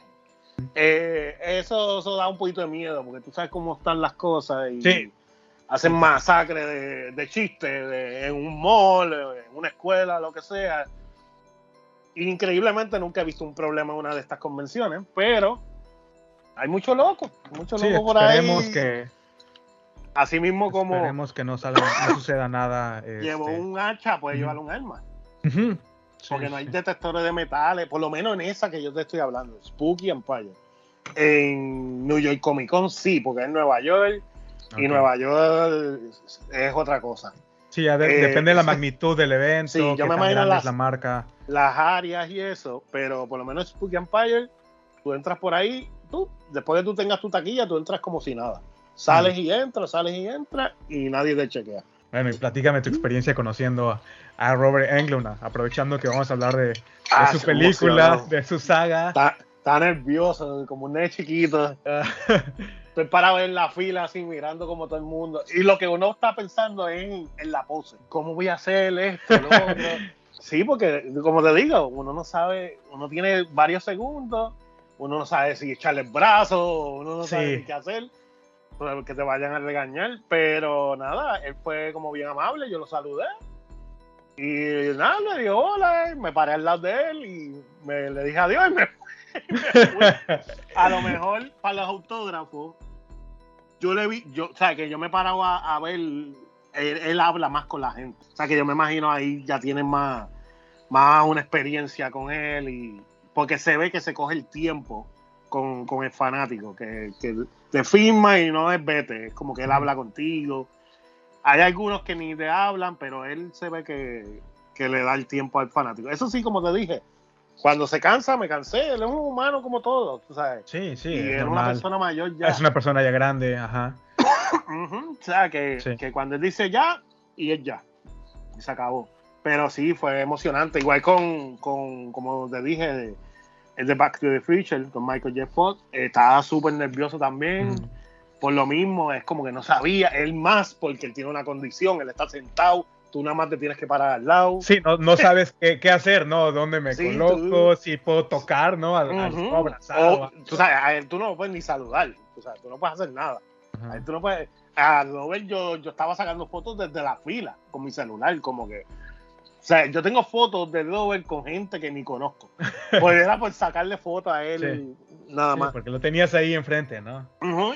Eh, eso, eso da un poquito de miedo, porque tú sabes cómo están las cosas y Sí. hacen masacre de, de chistes de- en un mall, en una escuela, lo que sea. Increíblemente nunca he visto un problema en una de estas convenciones, pero hay mucho loco, mucho Sí, loco por ahí. que, Así mismo como esperemos que no, salga, no suceda nada. llevó este, un hacha, puede llevar un arma. Porque no hay sí. detectores de metales, por lo menos en esa que yo te estoy hablando, Spooky Empire. En New York Comic Con sí, porque es Nueva York y. Nueva York es otra cosa. Sí, de- Eh, depende de la magnitud del evento, sí, yo qué me tan imagino las- es la marca. Las áreas y eso, pero por lo menos Spooky Empire, tú entras por ahí, tú, después que tú tengas tu taquilla, tú entras como si nada. Sales Mm. y entras, sales y entras y nadie te chequea. Bueno, y platícame tu experiencia conociendo a, a Robert Englund, aprovechando que vamos a hablar de, de Ah, su película, de su saga. Está, está nervioso, como un nene chiquito. Estoy parado en la fila así mirando como todo el mundo. Y lo que uno está pensando es en, en la pose. ¿Cómo voy a hacer esto? Lo otro? sí, porque como te digo, uno no sabe, uno tiene varios segundos, uno no sabe si echarle el brazo, uno no Sí. sabe qué hacer, que te vayan a regañar. Pero nada, él fue como bien amable, yo lo saludé. Y nada, le dije hola, me paré al lado de él y me, le dije adiós y me a lo mejor para los autógrafos, yo le vi, yo, o sea, que yo me paraba a, a ver, él, él habla más con la gente. O sea, que yo me imagino ahí ya tienen más, más una experiencia con él y porque se ve que se coge el tiempo con, con el fanático, que, que te firma y no es vete, es como que él habla contigo. Hay algunos que ni te hablan, pero él se ve que, que le da el tiempo al fanático. Eso sí, como te dije, cuando se cansa, me cansé. Él es un humano como todos, tú sabes. sí, sí, y es una persona mayor ya. Es una persona ya grande, ajá. Ujú, O sea, que, Sí. que cuando él dice ya, y es ya. Y se acabó. Pero sí, fue emocionante. Igual con, con como te dije, el de Back to the Future, con Michael J. Fox. estaba súper nervioso también. Mm. Por lo mismo, es como que no sabía. Él más, porque él tiene una condición. Él está sentado. Tú nada más te tienes que parar al lado. Sí, no, no sabes qué, qué hacer, ¿no? ¿Dónde me Sí, coloco? Si puedo tocar, ¿no? Al, al- Ujú. o abrazar, O, o- tú sabes, a él tú no puedes ni saludar. Tú, sabes, tú no puedes hacer nada. Ajá. Ahí tú no puedes- A Robert yo, yo estaba sacando fotos desde la fila con mi celular, como que. O sea, yo tengo fotos de Robert con gente que ni conozco. Pues era por sacarle fotos a él, nada Sí, más. porque lo tenías ahí enfrente, ¿no?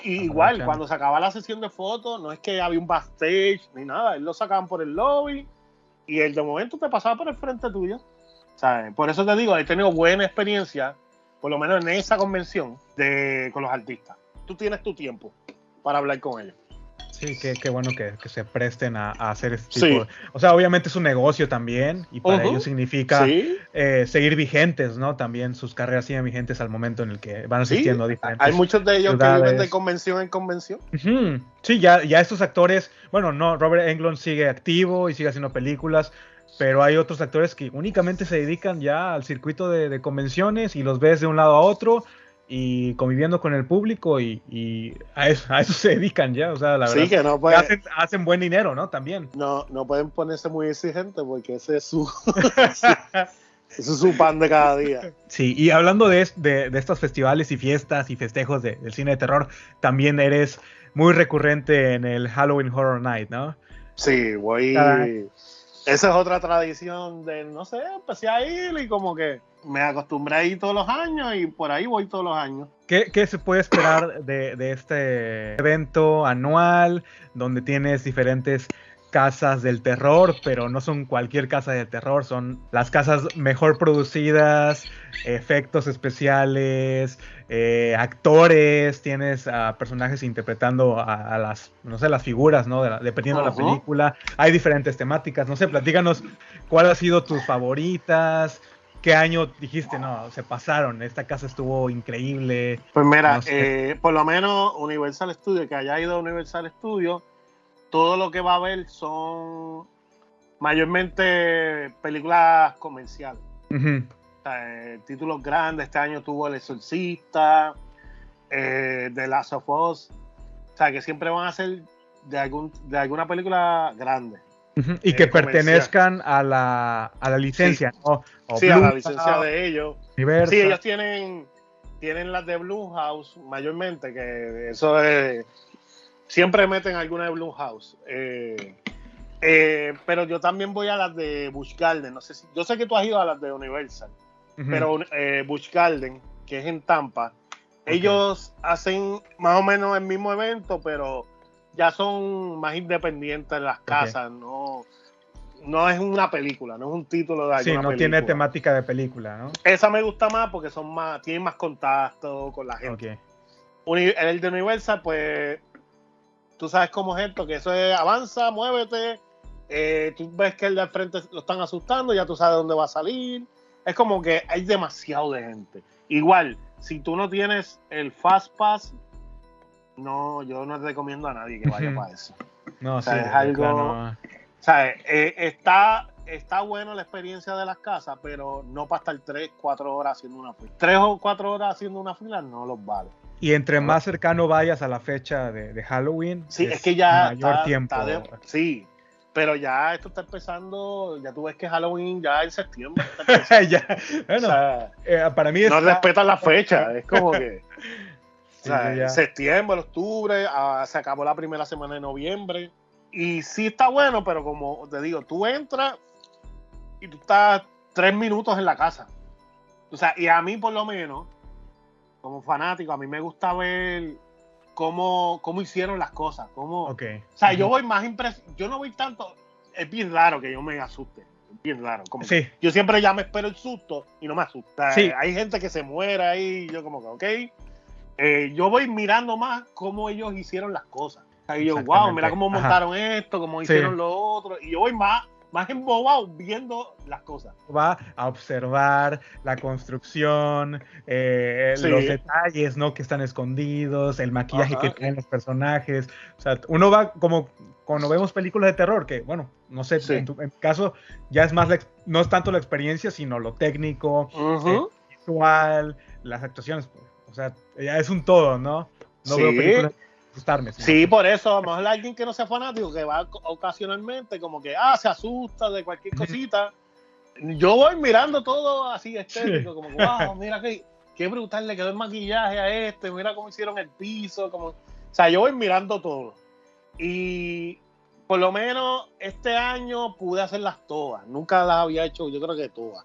Y igual, cuando se acababa la sesión de fotos, no es que había un backstage ni nada, él lo sacaban por el lobby y él de momento te pasaba por el frente tuyo. ¿sabes? Por eso te digo, he tenido buena experiencia, por lo menos en esa convención, de, con los artistas. Tú tienes tu tiempo para hablar con ellos. Sí, qué, qué bueno que, que se presten a, a hacer este Sí. tipo. de- O sea, obviamente es un negocio también y para ellos significa Sí, eh, seguir vigentes, ¿no? También sus carreras siguen vigentes al momento en el que van sí. asistiendo a diferentes. Hay muchos de ellos que viven de convención en convención. Sí, ya, ya estos actores, bueno, no, Robert Englund sigue activo y sigue haciendo películas, pero hay otros actores que únicamente se dedican ya al circuito de, de convenciones y los ves de un lado a otro y conviviendo con el público y, y a, eso, a, eso, se dedican ya, o sea, la verdad. Sí, que no pueden, hacen, hacen, buen dinero, ¿no? También. No, no pueden ponerse muy exigentes porque ese es su, Eso es su pan de cada día. Sí, y hablando de, de, de estos festivales y fiestas y festejos de, del cine de terror, también eres muy recurrente en el Halloween Horror Night, ¿no? Sí, voy. Cada... Esa es otra tradición de, no sé, empecé a ir y como que me acostumbré a ir todos los años y por ahí voy todos los años. ¿Qué, qué se puede esperar de, de este evento anual donde tienes diferentes casas del terror, pero no son cualquier casa del terror, son las casas mejor producidas, efectos especiales, eh, actores, tienes a personajes interpretando a, a, las, no sé, las figuras, ¿no? De la, dependiendo uh -huh. de la película. Hay diferentes temáticas, no sé, platícanos cuál ha sido tus favoritas. ¿Qué año dijiste? No, se pasaron, esta casa estuvo increíble. Pues mira, no sé. eh, por lo menos Universal Studios, que haya ido a Universal Studios, todo lo que va a haber son mayormente películas comerciales. Uh -huh. o sea, eh, títulos grandes. Este año tuvo El Exorcista, eh, The Last of Us. O sea, que siempre van a ser de, algún, de alguna película grande. Uh -huh. Y que eh, pertenezcan a la, a la licencia, sí. ¿no? O sí, Blue, a la licencia de ellos. Sí, ellos tienen, tienen las de Blue House mayormente, que eso es siempre meten alguna de Blumhouse. Eh, eh, pero yo también voy a las de Busch Garden. No sé si, yo sé que tú has ido a las de Universal, uh -huh. pero eh, Busch Garden, que es en Tampa, okay. ellos hacen más o menos el mismo evento, pero ya son más independientes en las casas, okay. no, no es una película, no es un título de alguna Sí, no película. tiene temática de película, ¿no? Esa me gusta más porque son más, tienen más contacto con la gente. Okay. El de Universal, pues tú sabes cómo es esto, que eso es avanza, muévete, eh, tú ves que el de al frente lo están asustando, ya tú sabes dónde va a salir. Es como que hay demasiado de gente. Igual, si tú no tienes el Fast Pass, no, yo no recomiendo a nadie que vaya para eso. No, o sea, sí, es algo. No. ¿sabes? Eh, está, está bueno la experiencia de las casas, pero no para estar 3, 4 horas haciendo una fila. 3 o 4 horas haciendo una fila no los vale. Y entre más cercano vayas a la fecha de, de Halloween, sí, es, es, que ya mayor está, tiempo. Está de, sí, pero ya esto está empezando, ya tú ves que Halloween ya en septiembre. ya, bueno, o sea, eh, para mí no respetan la fecha, es como que o sea, septiembre, octubre, ah, se acabó la primera semana de noviembre y sí está bueno, pero como te digo, tú entras y tú estás tres minutos en la casa. O sea, y a mí por lo menos como fanático, a mí me gusta ver cómo, cómo hicieron las cosas. Cómo, okay. O sea, uh -huh. yo voy más impresionado. Yo no voy tanto. Es bien raro que yo me asuste. Es bien raro. Como sí. Yo siempre ya me espero el susto y no me asusta. Sí. Hay gente que se muere ahí. Y yo, como que, ok. Eh, yo voy mirando más cómo ellos hicieron las cosas. Y yo, wow, mira cómo montaron Ajá. esto, cómo hicieron sí. lo otro. Y yo voy más más embobado viendo las cosas. Va a observar la construcción, eh, sí. los detalles ¿no? que están escondidos, el maquillaje Ajá. que tienen los personajes. O sea, uno va como cuando vemos películas de terror, que bueno, no sé, sí. en, tu, en caso ya es más, la, no es tanto la experiencia, sino lo técnico, uh -huh. eh, visual, las actuaciones. O sea, ya es un todo, ¿no? No sí. veo películas asustarme. Sí, por eso, a lo mejor alguien que no sea fanático, que va ocasionalmente, como que, ah, se asusta de cualquier cosita. Yo voy mirando todo así estético, sí. como, wow, mira qué, qué brutal le quedó el maquillaje a este, mira cómo hicieron el piso, como... O sea, yo voy mirando todo. Y por lo menos este año pude hacerlas todas. Nunca las había hecho, yo creo que todas.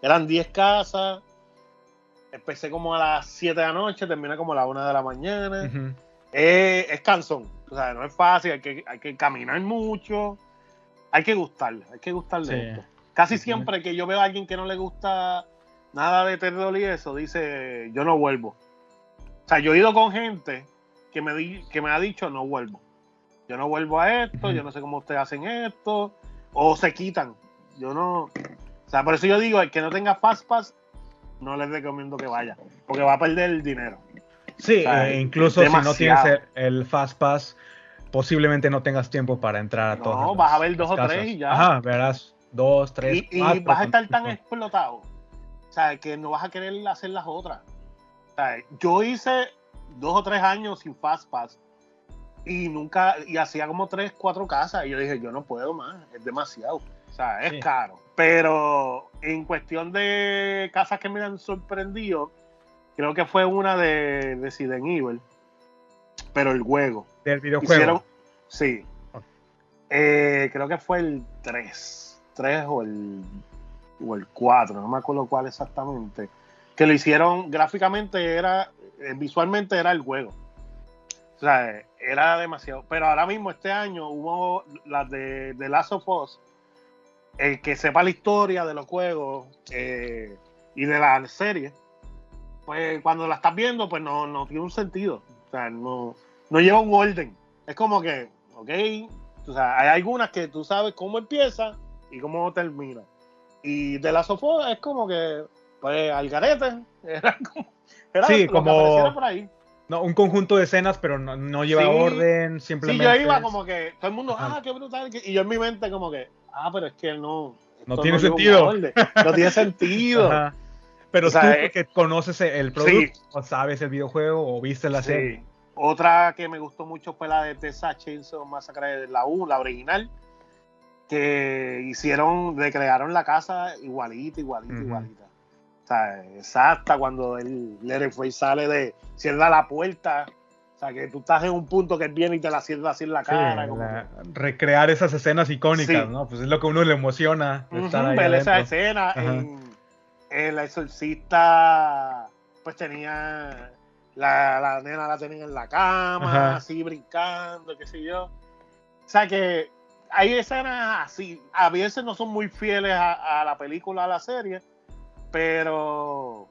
Eran 10 casas. Empecé como a las 7 de la noche, terminé como a las 1 de la mañana. Uh -huh es, es cansón. O sea, no es fácil, hay que, hay que caminar mucho. Hay que gustarle, hay que gustarle sí. esto. Casi sí. siempre que yo veo a alguien que no le gusta nada de terror y eso, dice, yo no vuelvo. O sea, yo he ido con gente que me, di, que me ha dicho, no vuelvo. Yo no vuelvo a esto, uh -huh. yo no sé cómo ustedes hacen esto. O se quitan. Yo no... O sea, por eso yo digo, el que no tenga Fast Pass, no les recomiendo que vaya. Porque va a perder el dinero. Sí, o sea, eh, incluso si no tienes el, el, Fast Pass, posiblemente no tengas tiempo para entrar a no, todas. No, vas a ver dos o tres y ya. Ajá, verás dos, tres, y, cuatro. Y vas a estar tan explotado, o sea, que no vas a querer hacer las otras. O sea, yo hice dos o tres años sin Fast Pass y nunca, y hacía como tres, cuatro casas y yo dije, yo no puedo más, es demasiado. O sea, es Sí. caro. Pero en cuestión de casas que me han sorprendido, creo que fue una de Resident Evil. Pero el juego. Del videojuego. Hicieron, sí. Eh, creo que fue el 3. 3 o el, o el 4, no me acuerdo cuál exactamente. Que lo hicieron gráficamente, era eh, visualmente era el juego. O sea, era demasiado. Pero ahora mismo, este año, hubo las de, de Last of Us. El que sepa la historia de los juegos eh, y de la serie, pues cuando la estás viendo, pues no, no tiene un sentido. O sea, no, no lleva un orden. Es como que, ok, o sea, hay algunas que tú sabes cómo empieza y cómo termina. Y de la sofá es como que, pues, al garete. Era como, era Sí, lo que como- apareciera por ahí. No, un conjunto de escenas, pero no, no lleva Sí. orden, Sí, simplemente. yo iba como que, todo el mundo, ah, qué brutal. Y yo en mi mente como que, ah, pero es que no. No tiene un sentido. No tiene sentido. Pero O sea, tú, porque conoces el producto, o sabes el videojuego, o viste la Sí. serie. Otra que me gustó mucho fue la de Texas Chainsaw Massacre, la U, la original, que hicieron, recrearon la casa igualita, igualita, igualita. O sea, exacta cuando el Leatherface sale de, cierra la puerta, o sea, que tú estás en un punto que viene y te la cierra así en la Sí, cara. como la- recrear esas escenas icónicas, Sí. ¿no? Pues es lo que a uno le emociona estar Ujú, ahí ver esa escena en, La Exorcista, pues tenía, la, la nena la tenía en la cama, Ajá. así brincando, qué sé yo. O sea que hay escenas así, a veces no son muy fieles a, a la película, a la serie, pero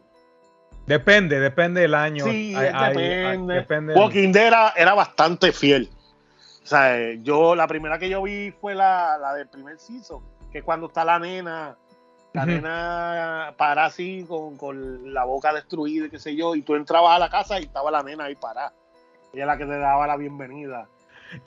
Depende, depende del año. sí, Hay- hay- hay- depende. depende Walking Dead era, era bastante fiel. O sea, eh, yo la primera que yo vi fue la, la del primer season, que es cuando está la nena, la Ujú. nena para así con, con la boca destruida, y qué sé yo, y tú entrabas a la casa y estaba la nena ahí parada. Ella es la que te daba la bienvenida.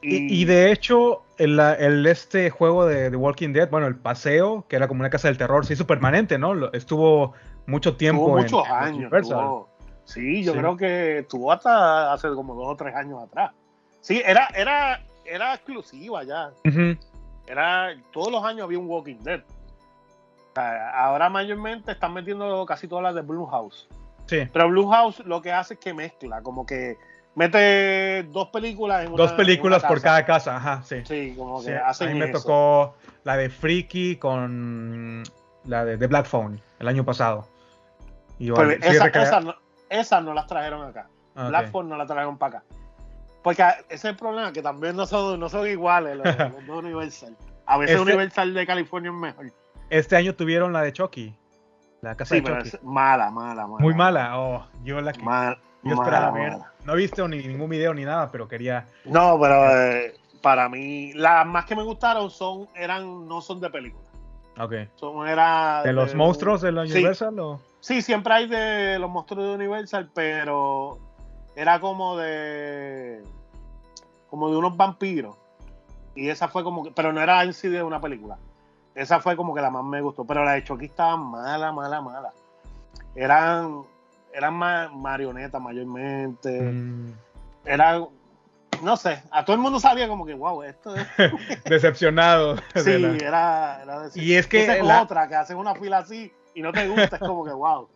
Y, y de hecho, el, el- este juego de The Walking Dead, bueno, el paseo, que era como una casa del terror, se hizo permanente, ¿no? Estuvo mucho tiempo tuvo muchos en años. Tuvo- sí, yo Sí. creo que estuvo hasta hace como dos o tres años atrás. Sí, era, era, era exclusiva ya. Era, todos los años había un Walking Dead. O sea, ahora mayormente están metiendo casi todas las de Blue House. Sí. Pero Blue House lo que hace es que mezcla, como que mete dos películas en una Dos películas en una por cada casa, ajá, sí. Sí, como que Sí, hacen a mí me eso. tocó la de Freaky con la de, The Black Phone el año pasado. Recrea- esas no, esas no las trajeron acá. Ah, ok. Blackford no la trajeron para acá. Porque ese es el problema, que también no son, no son iguales los, los dos Universal. A veces Este- Universal de California es mejor. Este año tuvieron la de Chucky. La casa Sí, de pero Chucky. es mala, mala, mala. Muy mala. Oh, yo la que Mal- yo esperaba mala, ver. mala. No he visto ni ningún video ni nada, pero quería. No, pero eh, para mí, las más que me gustaron son, eran, no son de película. Ok. Son, era ¿De los monstruos de la sí. Universal o? Sí, siempre hay de los monstruos de Universal, pero era como de como de unos vampiros. Y esa fue como que, pero no era en sí de una película. Esa fue como que la más me gustó, pero la de Chucky estaba mala, mala, mala. Eran eran ma- marionetas mayormente. Mm, Era no sé, a todo el mundo sabía como que wow, esto es decepcionado. de Sí, la- era, era decir- Y es que Esa es la- otra que hacen una fila así y no te gusta, es como que wow.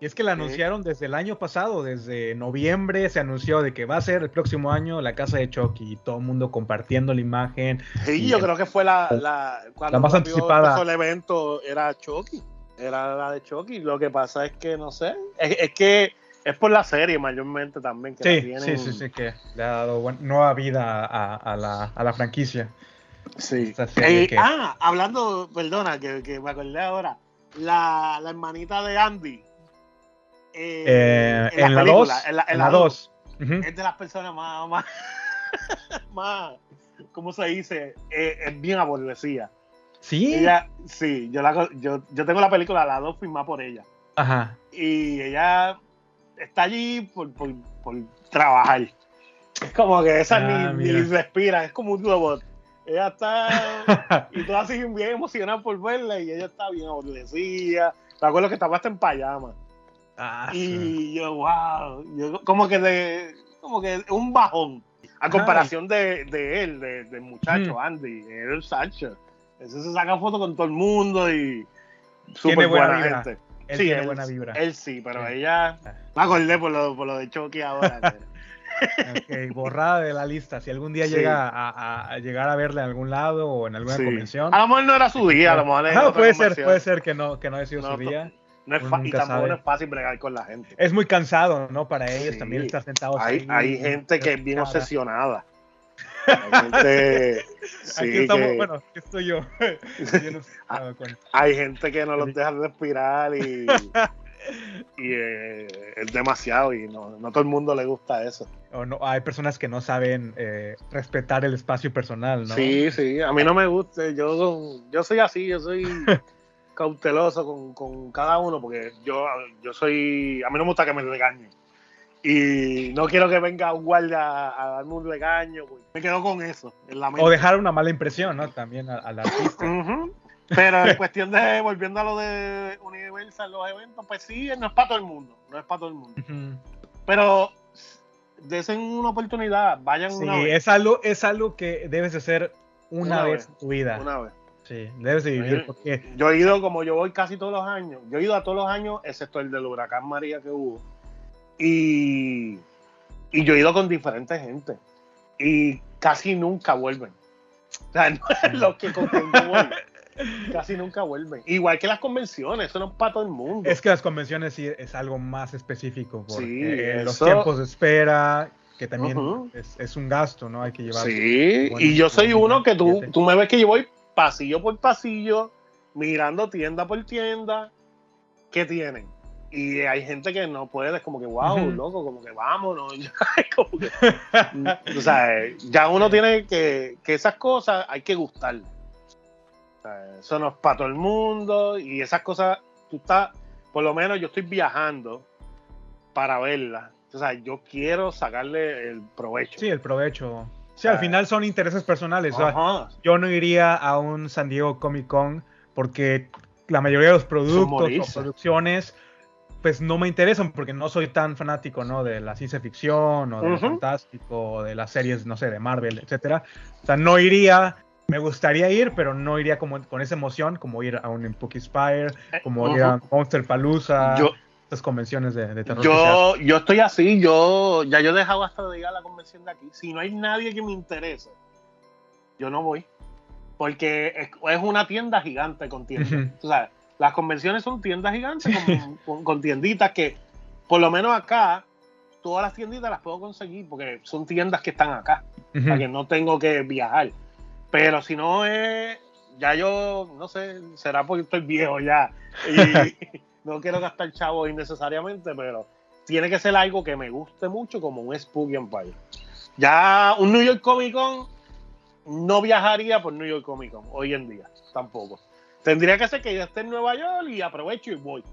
Y es que la anunciaron desde el año pasado, desde noviembre se anunció de que va a ser el próximo año la casa de Chucky y todo el mundo compartiendo la imagen. Sí, Y yo el- creo que fue la, la cuando La más anticipada. el evento era Chucky, era la de Chucky. Lo que pasa es que no sé, es, es que es por la serie mayormente también que Sí, tienen. sí, sí, sí, que le ha dado nueva vida a, a la, a la franquicia. Sí. Eh, que- Ah, hablando, perdona, que, que me acordé ahora, la, la hermanita de Andy. eh, Eh, en, la película, 2. en la, En la dos, 2. Ujú. es de las personas más, más, más ¿cómo se dice? Eh, es bien aborrecida. Sí. Ella, sí, yo, la, yo, yo tengo la película, la dos firmada por ella. Ajá. Y ella está allí por, por, por trabajar. Es como que esa Ah, ni, ni respira, es como un robot. Ella está. y tú así bien emocionado por verla y ella está bien aborrecida. Me acuerdo que estaba hasta en pijama. Ah, sí. Y yo, wow, yo, como que de, como que un bajón. A comparación de, de él, de- del muchacho Mm. Andy, el Sacha. Ese se saca fotos con todo el mundo y súper buena buena, vibra. gente. Él sí, tiene él, buena vibra. Él sí, pero Sí. ella. Me acordé por lo, por lo de Chucky ahora. Ok, borrada de la lista. Si algún día Sí. llega a, a- a llegar a verla en algún lado o en alguna Sí. convención. A lo mejor no era su día, a lo mejor otra puede ser, puede ser que no, que no haya sido No, su día. No es y tampoco sabe. no es fácil bregar con la gente. Es muy cansado, ¿no? Para ellos Sí. también estar sentados Hay, ahí, hay gente que es bien cara. obsesionada. Hay gente, sí, Aquí estamos, que- bueno, aquí estoy yo. Con- hay gente que no los deja respirar y, y eh, es demasiado y no, no todo el mundo le gusta eso. o no, hay personas que no saben eh, respetar el espacio personal, ¿no? Sí, sí, a mí no me gusta. Yo, yo soy así, yo soy cauteloso con, con cada uno porque yo, yo soy, a mí no me gusta que me regañen. Y no quiero que venga un guardia a, darme un regaño. pues, Me quedo con eso. En la mente. O dejar una mala impresión, ¿no? También al, al artista. Ujú. Pero en cuestión de, volviendo a lo de Universal, los eventos, pues sí, no es para todo el mundo. No es para todo el mundo. Ujú. Pero desen una oportunidad, vayan Sí, una vez. es algo, es algo que debes de hacer una, Una vez en tu vida. Una vez. Sí, debes de vivir porque Yo he ido, como yo voy casi todos los años, yo he ido a todos los años, excepto el del huracán María que hubo. Y, y yo he ido con diferentes gente. Y casi nunca vuelven. O sea, no es lo que con quien yo voy. Casi nunca vuelven. Igual que las convenciones, eso no es para todo el mundo. es que las convenciones sí es algo más específico porque Sí, eh, los tiempos de espera, que también es, es un gasto, ¿no? Hay que llevar. Sí, y yo soy uno que tú, tú me ves que yo voy pasillo por pasillo, mirando tienda por tienda, ¿qué tienen? Y hay gente que no puede, es como que, wow, Ujú. loco, como que vámonos. como que, o sea, ya uno tiene que, que esas cosas hay que gustarle. O sea, eso no es para todo el mundo y esas cosas, tú estás, por lo menos yo estoy viajando para verlas. O sea, yo quiero sacarle el provecho. Sí, el provecho. Sí, al final son intereses personales. o sea, yo no iría a un San Diego Comic Con porque la mayoría de los productos o producciones pues no me interesan porque no soy tan fanático, ¿no? De la ciencia ficción o de lo Ujú. fantástico o de las series, no sé, de Marvel, etcétera. O sea, no iría, me gustaría ir, pero no iría como con esa emoción como ir a un Spooky Spire, como ir a Monster Palooza, Yo, estas convenciones de, de terror. yo, yo estoy así, yo ya yo he dejado hasta de ir a la convención de aquí. Si no hay nadie que me interese, yo no voy. Porque es, es una tienda gigante con tiendas. O sea, las convenciones son tiendas gigantes con, con- con tienditas que, por lo menos acá, todas las tienditas las puedo conseguir porque son tiendas que están acá. Para que no tengo que viajar. Pero si no es, ya yo, no sé, será porque estoy viejo ya y no quiero gastar chavos innecesariamente, pero tiene que ser algo que me guste mucho como un Spooky Empire. Ya un New York Comic Con no viajaría por New York Comic Con hoy en día, tampoco. Tendría que ser que yo esté en Nueva York y aprovecho y voy.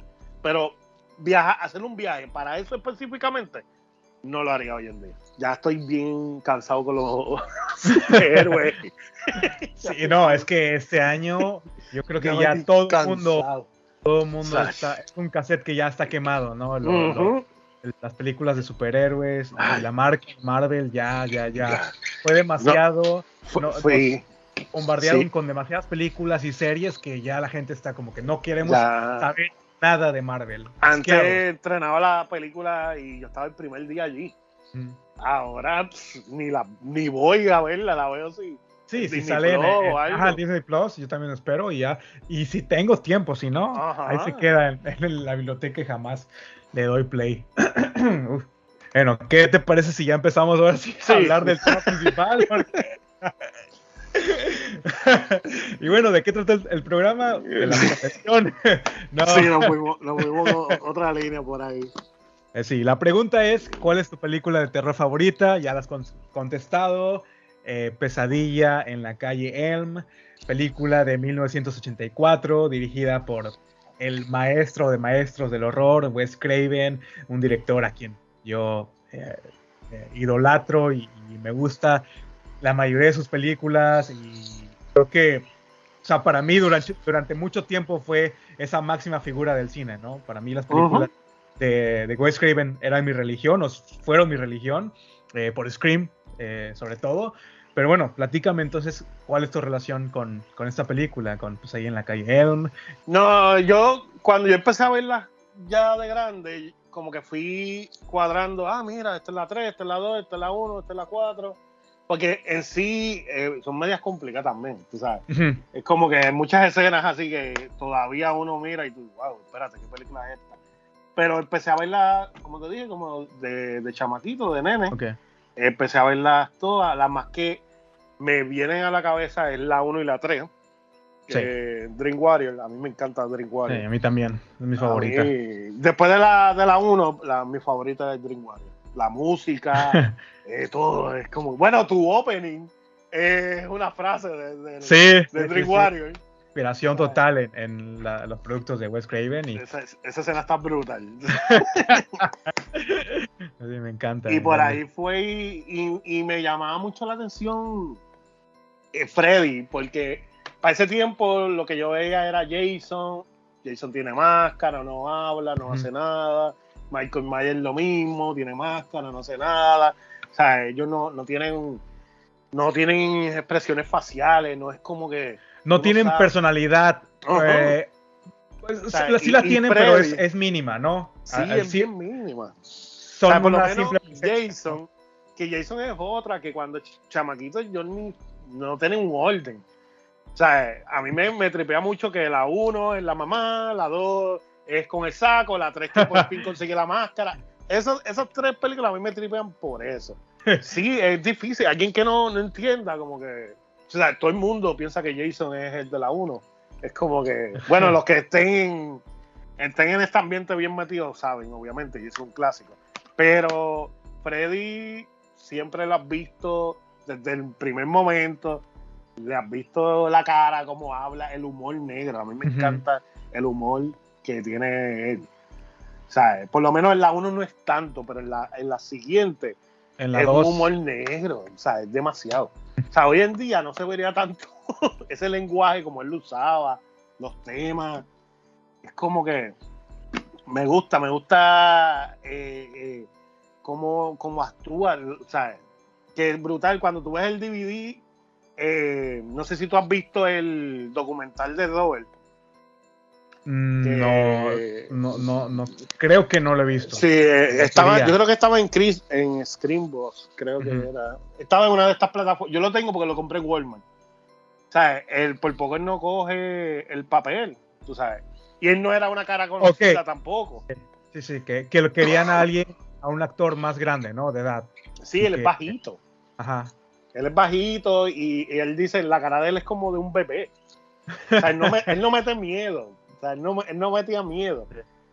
Pero viajar, hacer un viaje para eso específicamente, no lo haría hoy en día. Ya estoy bien cansado con los héroes. Sí, no, es que este año yo creo que Ya todo el mundo, todo el mundo está, es un cassette que ya está quemado, ¿no? Lo- lo- Ujú. las películas de superhéroes, Ay. la marca Marvel, ya, ya, ya. Fue demasiado, No, bombardearon Sí. con demasiadas películas y series que ya la gente está como que no queremos saber nada de Marvel. Antes entrenaba la película y yo estaba el primer día allí. Mm. Ahora pff, ni la ni voy a verla, la veo así. Sí, si sale en, en- ajá, Disney Plus, yo también espero y ya. Y si tengo tiempo, si no, Ajá. ahí se queda en, en la biblioteca y jamás le doy play. Uf. Bueno, ¿qué te parece si ya empezamos ahora sí a hablar del tema principal? Porque- y bueno, ¿de qué trata el, el programa? De la profesión. no, Sí, nos fuimos, nos fuimos otra línea por ahí. Eh, sí, la pregunta es, ¿cuál es tu película de terror favorita? Ya la has con- contestado. Eh, Pesadilla en la calle Elm, película de 1984, dirigida por el maestro de maestros del horror, Wes Craven, un director a quien yo eh, eh, idolatro y, y me gusta la mayoría de sus películas y creo que, o sea, para mí durante, durante mucho tiempo fue esa máxima figura del cine, ¿no? Para mí las películas de, de Wes Craven eran mi religión, o fueron mi religión, eh, por Scream eh, sobre todo. Pero bueno, platícame entonces cuál es tu relación con, con esta película, con pues ahí en la calle Elm. No, yo cuando yo empecé a verla ya de grande, como que fui cuadrando, ah, mira, esta es la 3, esta es la 2, esta es la 1, esta es la 4. Porque en sí eh, son medias complicadas también, tú sabes. Es como que hay muchas escenas así que todavía uno mira y tú, wow, espérate, ¿qué película es esta? Pero empecé a verla, como te dije, como de, de chamaquito, de nene. Ok. Empecé a verlas todas, las más que me vienen a la cabeza es la 1 y la 3. Sí. que Dream Warrior, a mí me encanta Dream Sí, a mí también, es mi favorita. mí, después de la, de la 1, la, mi favorita es Dream Warrior. La música, eh, todo, es como. Bueno, tu opening es una frase de, de, Sí, de sí, sí, Dream sí. Warrior. Inspiración total en, en la- los productos de Wes Craven y Esa, esa escena está brutal. me encanta. y por ahí fue y, y- y me llamaba mucho la atención eh, Freddy, porque para ese tiempo lo que yo veía era Jason. Jason tiene máscara, no habla, no hace nada. Michael Myers lo mismo, tiene máscara, no hace nada. Sea, ellos no, no tienen no tienen expresiones faciales, no es como que No tienen sabe. personalidad. Ajá. eh, pues, O sea, sí, y- la y tienen, pero es, es mínima, ¿no? sí, Ah, es sí, bien mínima. son o sea, por lo menos simple- Jason, que Jason es otra, que cuando ch- chamaquito yo ni, no tiene un orden. O sea, a mí me, me tripea mucho que la 1 es la mamá, la 2 es con el saco, la 3 que por fin consigue la máscara. Esos, esas tres películas a mí me tripean por eso. Sí, es difícil. Alguien que no, no entienda, como que. O sea, todo el mundo piensa que Jason es el de la 1. Es como que. Bueno, los que estén en, estén en este ambiente bien metidos saben, obviamente, y es un clásico. Pero Freddy siempre lo has visto desde el primer momento. Le has visto la cara, cómo habla, el humor negro. A mí me encanta el humor que tiene él. O sea, por lo menos en la 1 no es tanto, pero en la, en la siguiente en la es 2. un humor negro, o sea, es demasiado. O sea, hoy en día no se vería tanto ese lenguaje como él lo usaba, los temas. Es como que me gusta, me gusta eh, eh, cómo, cómo actúa, o sea, que es brutal. Cuando tú ves el DVD, eh, no sé si tú has visto el documental de Robert. Mm, No, no, no, no, creo que no lo he visto. Sí, eh, estaba, yo creo que estaba en Chris, en Screenbox, creo que era. Estaba en una de estas plataformas. Yo lo tengo porque lo compré en Walmart. O sea, él por poco él no coge el papel, tú sabes. Y él no era una cara conocida tampoco. Sí, sí, que, que lo querían a alguien, a un actor más grande, ¿no? De edad. Sí, él es bajito. Ajá. Él es bajito y, y él dice, la cara de él es como de un bebé. O sea, él no, me- él no mete miedo. O sea, él no, él no metía miedo.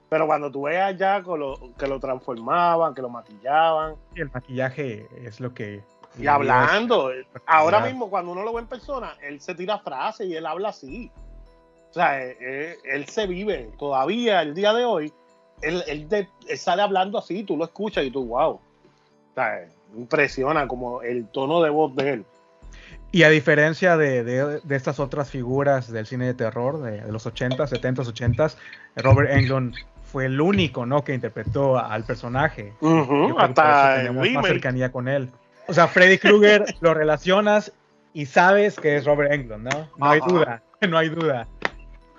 Pero cuando tú veas ya que lo, que lo transformaban, que lo maquillaban, Y el maquillaje es lo que. Y hablando, ahora Ya. mismo cuando uno lo ve en persona, él se tira frases y él habla así. O sea, eh, eh, él, se vive todavía el día de hoy, él, él él sale hablando así, tú lo escuchas y tú, wow. O sea, eh, impresiona como el tono de voz de él. Y a diferencia de, de- de estas otras figuras del cine de terror de, de los 80s, 70s, 80s, Robert Englund fue el único, ¿no? Que interpretó al personaje. Por eso hasta tenemos más cercanía con él. O sea, Freddy Krueger lo relacionas y sabes que es Robert Englund, ¿no? No hay duda, no hay duda.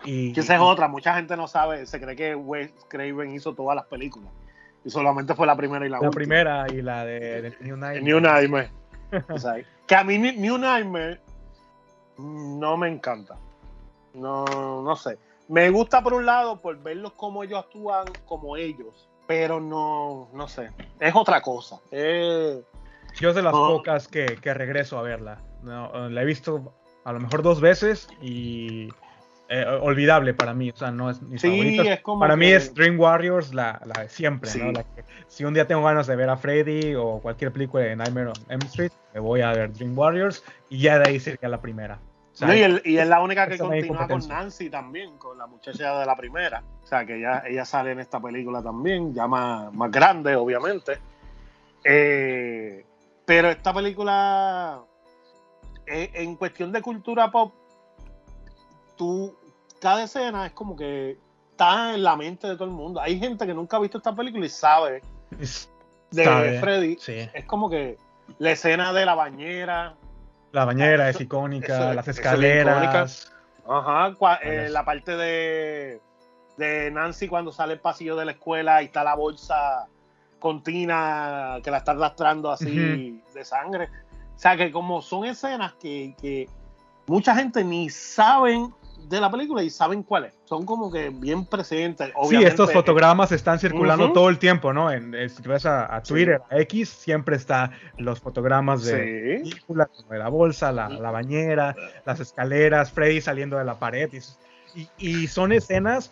Y, Que esa es otra, mucha gente no sabe, se cree que Wes Craven hizo todas las películas. Y solamente fue la primera y la, la última. primera y la de, de New Nightmare. New Nightmare. O sea, que a mí New Nightmare no me encanta. No, no sé. Me gusta por un lado por verlos como ellos actúan como ellos, pero no, no sé. Es otra cosa. Eh, Yo es de las No. pocas que, que regreso a verla. No, la he visto a lo mejor dos veces y eh, olvidable para mí. O sea, no es mi sí, es como. Para mí que- es Dream Warriors la, la de siempre, Sí. ¿no? La que- si un día tengo ganas de ver a Freddy o cualquier película de Nightmare on Elm Street, me voy a ver Dream Warriors y ya de ahí sería la primera. O sea, No, y, el- y es la única que continúa con. Nancy también, con la muchacha de la primera. O sea, que ella, ella sale en esta película también, ya más, más grande, obviamente. Eh, pero esta película, eh, en cuestión de cultura pop, tú, cada escena es como que está en la mente de todo el mundo. Hay gente que nunca ha visto esta película y sabe de Sabe, Freddy. Sí. Es como que la escena de la bañera, La bañera es icónica, eso- las es escaleras. Ajá, cua- eh, la parte de, de Nancy cuando sale el pasillo de la escuela y está la bolsa con Tina que la está arrastrando así de sangre. O sea, que como son escenas que, que mucha gente ni saben de la película y saben cuál es. Son como que bien presentes. Sí, Obviamente, estos fotogramas están circulando Ujú. todo el tiempo, ¿no? En, eh, si vas a, a Twitter, a X, siempre está los fotogramas de Sí. películas, de la bolsa, la, la bañera, las escaleras, Freddy saliendo de la pared. Y, y- son escenas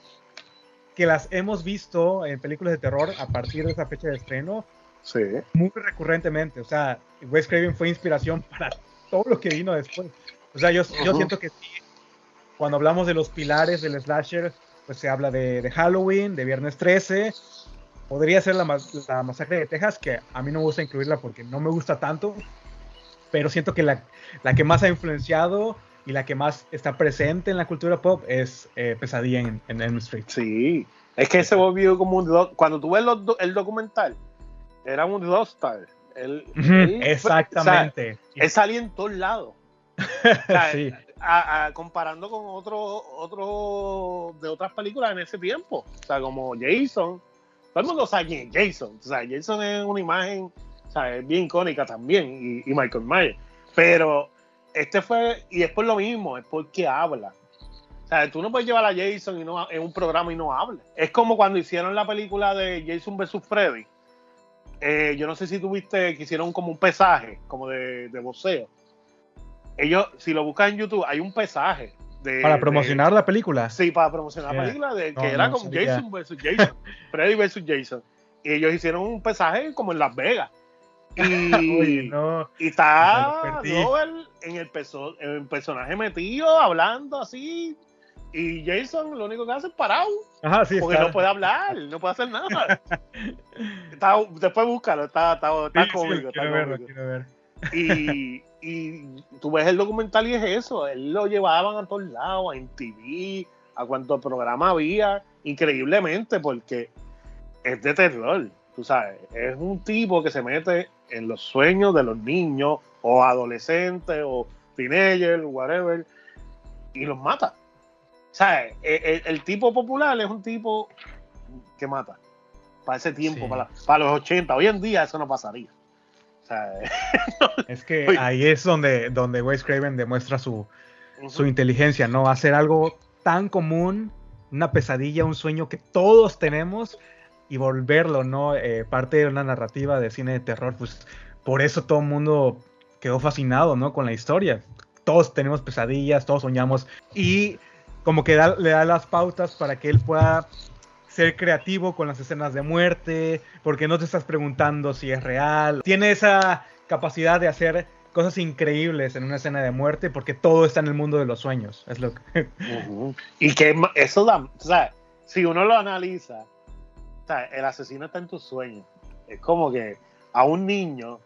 que las hemos visto en películas de terror a partir de esa fecha de estreno Sí. muy recurrentemente. O sea, Wes Craven fue inspiración para todo lo que vino después. O sea, yo, yo Ujú. siento que sí, cuando hablamos de los pilares del slasher, pues se habla de, de Halloween, de Viernes 13. Podría ser la, la masacre de Texas, que a mí no me gusta incluirla porque no me gusta tanto, pero siento que la, la que más ha influenciado y la que más está presente en la cultura pop es eh, Pesadilla en, en Elm Street. Sí. Es que se volvió como un... Cuando tú ves los do- el documental, era un Ujú, él fue- Exactamente. o sea, él salía en todos lados. sea, sí. Comparando con otros otro de otras películas en ese tiempo. O sea, como Jason. Todo el mundo sabe quién es Jason. O sea, Jason es una imagen o sea, es bien icónica también. Y, Michael Myers. Pero este fue, y es por lo mismo, es porque habla. O sea, tú no puedes llevar a Jason y no, en un programa y no hable. Es como cuando hicieron la película de Jason vs. Freddy. Eh, yo no sé si tuviste que hicieron como un pesaje, como de, de boxeo. Ellos, si lo buscas en YouTube, hay un pesaje. De, Para de- promocionar la película. Sí, para promocionar la película de, que No, era no como. Jason versus Jason, Freddy versus Jason. Y ellos hicieron un pesaje como en Las Vegas. Y, no. y está. Robert en el, en el personaje metido, hablando así. Y Jason lo único que hace es parado, Ajá, sí, porque está. no puede hablar, no puede hacer nada. Está- después búscalo, está, está, está Sí, cómico. está quiero verlo, cómico. quiero ver. Y, y tú ves el documental y es eso, él lo llevaban a todos lados, en TV, a cuánto programa había, increíblemente, porque es de terror, tú sabes, es un tipo que se mete en los sueños de los niños, o adolescentes, o teenagers, whatever, y los mata. O sea, el, el- el tipo popular es un tipo que mata. Para ese tiempo, Sí. para, para los 80. Hoy en día eso no pasaría. Sea, Es que ahí es donde, donde Wes Craven demuestra su, su inteligencia, ¿no? Hacer algo tan común, una pesadilla, un sueño que todos tenemos y volverlo, ¿no? Eh, parte de una narrativa de cine de terror, pues por eso todo el mundo quedó fascinado, ¿no? Con la historia. Todos tenemos pesadillas, todos soñamos y como que da- le da las pautas para que él pueda ser creativo con las escenas de muerte, porque no te estás preguntando si es real. Tiene esa capacidad de hacer cosas increíbles en una escena de muerte porque todo está en el mundo de los sueños. Es lo que... Ujú. Y que eso da, o sea, si uno lo analiza, o sea, el asesino está en tus sueños. Es como que a un niño,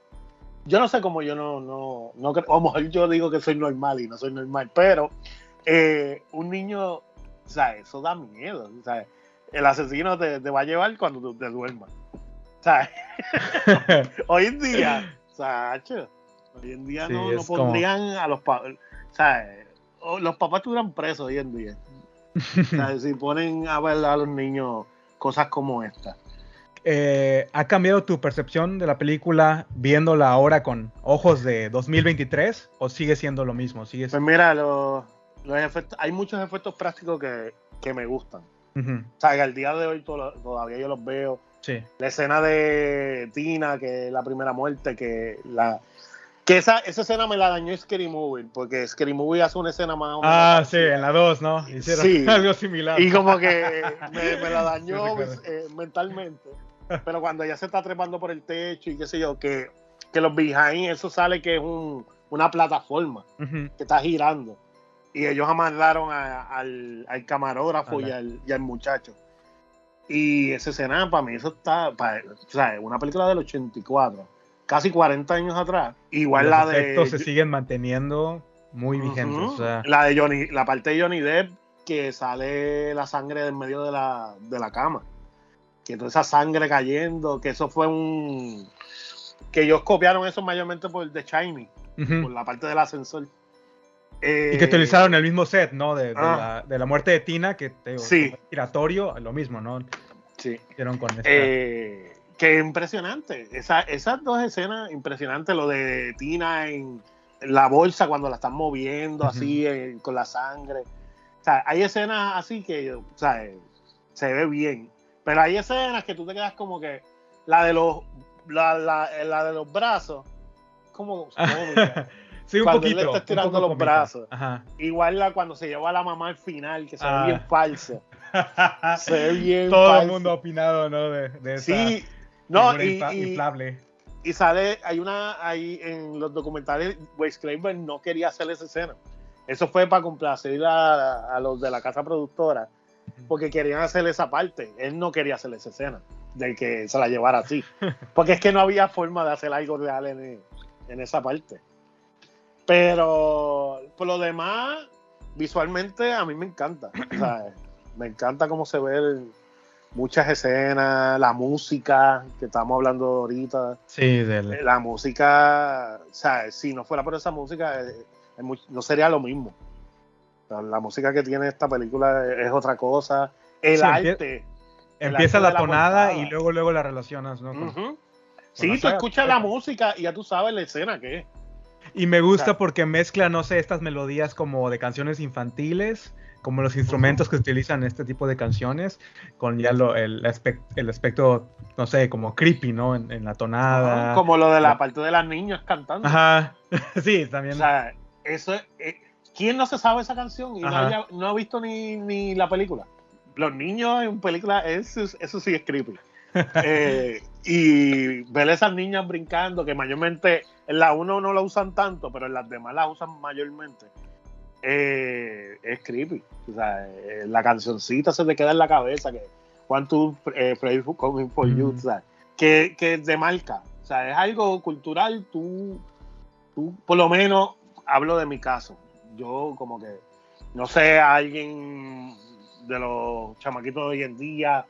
yo no sé cómo yo no, no, no a lo mejor yo digo que soy normal y no soy normal, pero eh, un niño, o sea, eso da miedo. O sea, el asesino te, te va a llevar cuando tú te duermas. O sea, hoy en día, Sacho, hoy en día Sí, no, no es como- pondrían a los papás, o- los papás estuvieran presos hoy en día. O sea, si ponen a ver a los niños cosas como esta. Eh, ¿Ha cambiado tu percepción de la película viéndola ahora con ojos de 2023 o sigue siendo lo mismo? ¿Sigue Pues mira, los, los efectos, hay muchos efectos prácticos que, que me gustan. Ujú, O sea, que al día de hoy to- todavía yo los veo. Sí. La escena de Tina, que es la primera muerte, que la que esa, esa escena me la dañó Scary Movie, porque Scary Movie hace una escena más Ah, sí, en la 2, ¿no? Hicieron Sí. algo similar. Y como que me, me la dañó Sí, eh, mentalmente. Pero cuando ella se está trepando por el techo y qué sé yo, que, que los behind, eso sale que es un, una plataforma que está girando. Y ellos amarraron a- al, al camarógrafo y al, y al muchacho. Y esa escena, para mí, eso está. para- o sea, es una película del 84, casi 40 años atrás. Igual los la de. efectos se siguen manteniendo muy vigentes. Ujú. o sea, La de Johnny, la parte de Johnny Depp, que sale la sangre en medio de la, de la cama. Que toda esa sangre cayendo, que eso fue un... Que ellos copiaron eso mayormente por The Shiny, Ujú. por la parte del ascensor. Y que Eh, utilizaron el mismo set, ¿no? De, de Ah. la, de la muerte de Tina, que te digo, Sí. como giratorio, lo mismo, ¿no? Sí. Hicieron con esta. Eh, que impresionante. Esa- esas dos escenas, impresionante. Lo de Tina en, la bolsa cuando la están moviendo Ujú. así eh, con la sangre. O sea, hay escenas así que o sea, eh, se ve bien. Pero hay escenas que tú te quedas como que la de los la, la- la de los brazos como cómica. sí, un cuando él poquito. le está estirando los brazos. Ajá. Igual la cuando se lleva a la mamá al final, que se Ah. ve bien falsa. Se ve bien Todo el mundo ha opinado, ¿no? De, de esa Sí, no, figura y, infla- y- inflable. y sale, hay una, ahí en los documentales, Wes Craven no quería hacer esa escena. Eso fue para complacer a, a los de la casa productora, porque querían hacer esa parte. Él no quería hacer esa escena, de que se la llevara así. Porque es que no había forma de hacer algo real en, en esa parte. Pero por lo demás, visualmente a mí me encanta. Me encanta cómo se ven muchas escenas, la música que estamos hablando ahorita. Sí, del, Eh, La música, o sea, si no fuera por esa música, eh, es muy- no sería lo mismo. O sea, la música que tiene esta película es, es otra cosa. El Sí, arte. el empieza arte la tonada portada. y luego luego la relacionas, ¿no? Con- Sí, tú escuchas la música y ya tú sabes la escena que es. Y me gusta O porque mezcla, no sé, estas melodías como de canciones infantiles, como los instrumentos que utilizan este tipo de canciones, con ya lo, el, aspec- el aspecto, no sé, como creepy, ¿no? En, en la tonada. Como lo de la parte de las niñas cantando. Ajá, sí, O también. sea, eso es. eh, ¿Quién no se sabe esa canción y no, haya- no ha visto ni, ni la película? Los niños en película, eso, es- eso sí es creepy. Eh, y ver esas niñas brincando, que mayormente en la 1 no la usan tanto, pero en las demás la usan mayormente, eh, es creepy. O sea, eh, la cancioncita se te queda en la cabeza, que One, Two, eh, Pray for Coming for You, Ujú. o sea, que, que te marca. O sea, es algo cultural, tú, tú, por lo menos, hablo de mi caso. Yo como que, no sé, alguien de los chamaquitos de hoy en día,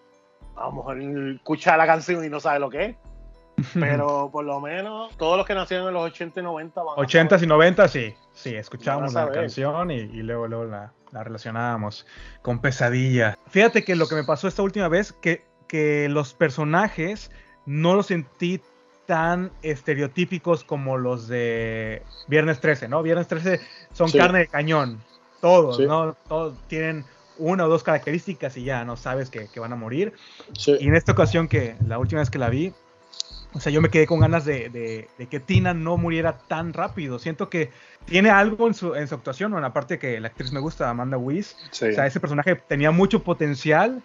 a lo mejor escucha la canción y no sabe lo que es. Pero por lo menos todos los que nacieron en los 80 y 90 van a 80s saber. y 90 sí, sí, escuchábamos a la canción y, y luego, luego la, la relacionábamos con pesadilla. Fíjate que lo que me pasó esta última vez, que, que los personajes no los sentí tan estereotípicos como los de Viernes 13, ¿no? Viernes 13 son Sí. carne de cañón, todos, Sí. ¿no? Todos tienen una o dos características y ya no sabes que, que van a morir. Sí. Y en esta ocasión, que la última vez que la vi, o sea, yo me quedé con ganas de, de- de que Tina no muriera tan rápido. Siento que tiene algo en su, en su actuación, bueno, aparte que la actriz me gusta, Amanda Weiss. Sí. O sea, ese personaje tenía mucho potencial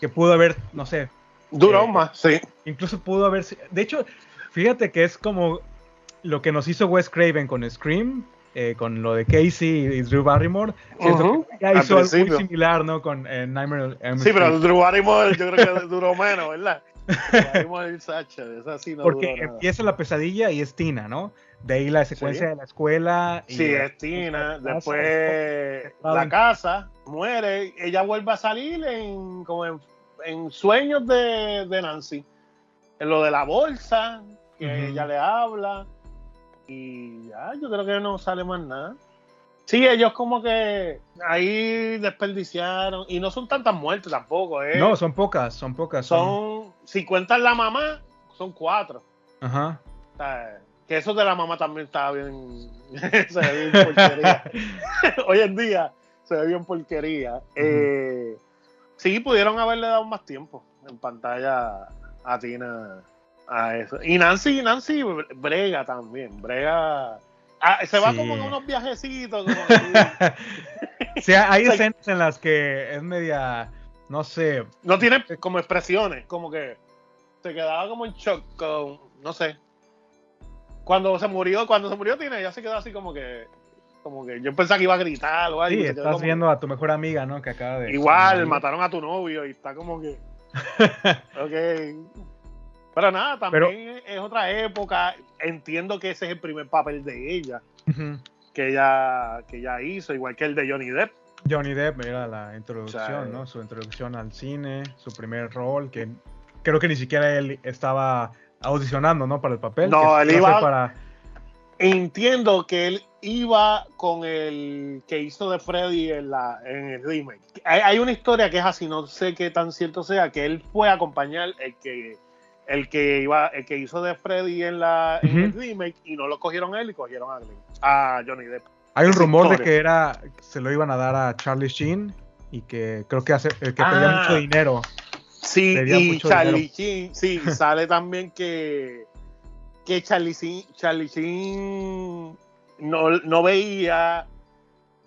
que pudo haber, no sé, Duró eh, más, sí. incluso pudo haber... De hecho, fíjate que es como lo que nos hizo Wes Craven con Scream, eh, con lo de Casey y Drew Barrymore. Siento que ya hizo algo muy similar, ¿no? Con eh, Nightmare on Sí, pero. Drew Barrymore yo creo que duró menos, ¿verdad? Drew Barrymore y Sacha, esa sí no Porque duró nada. empieza la pesadilla y es Tina, ¿no? De ahí la secuencia Sí. de la escuela. y Sí, es Tina. la Después la casa muere. Ella vuelve a salir en como en, en sueños de, de Nancy. En lo de la bolsa, que ella le habla. Y ya, yo creo que no sale más nada. Sí, ellos como que ahí desperdiciaron. Y no son tantas muertes tampoco, ¿eh? No, son pocas, son pocas. Son... son, si cuentan la mamá, son cuatro. Ajá. O sea, que eso de la mamá también estaba bien. se ve bien porquería. Hoy en día se ve bien porquería. Eh, sí, pudieron haberle dado más tiempo en pantalla a Tina a eso. Y Nancy, Nancy brega también. Brega. Ah, se va Sí. como en unos viajecitos. Como sea, hay escenas en las que es media, no sé, no tiene como expresiones. Como que se quedaba como en shock con. No sé. Cuando se murió, cuando se murió Tina, ella se quedó así como que. Como que yo pensaba que iba a gritar o algo. sí, estás como- viendo a tu mejor amiga, ¿no? Que acaba de... Igual, mataron a tu novio y está como que. ok. Pero nada, también es otra época. Entiendo que ese es el primer papel de ella que ella, que ella hizo, igual que el de Johnny Depp. Johnny Depp era la introducción, O sea, ¿no? Su introducción al cine, su primer rol, que creo que ni siquiera él estaba audicionando, ¿no? Para el papel. No, él iba- para... Entiendo que él iba con el que hizo de Freddy en, la, en el remake. Hay, hay una historia que es así, no sé qué tan cierto sea, que él fue a acompañar el que el que iba, el que hizo de Freddy en la en el Ujú. remake y no lo cogieron él y cogieron a Glenn, a Johnny Depp. Hay un rumor de que era se lo iban a dar a Charlie Sheen y que creo que hace eh, que pedía Ah. mucho dinero. Sí, y Charlie Sheen, sí, sale también que, que Charlie Sheen, Charlie Sheen no, no veía.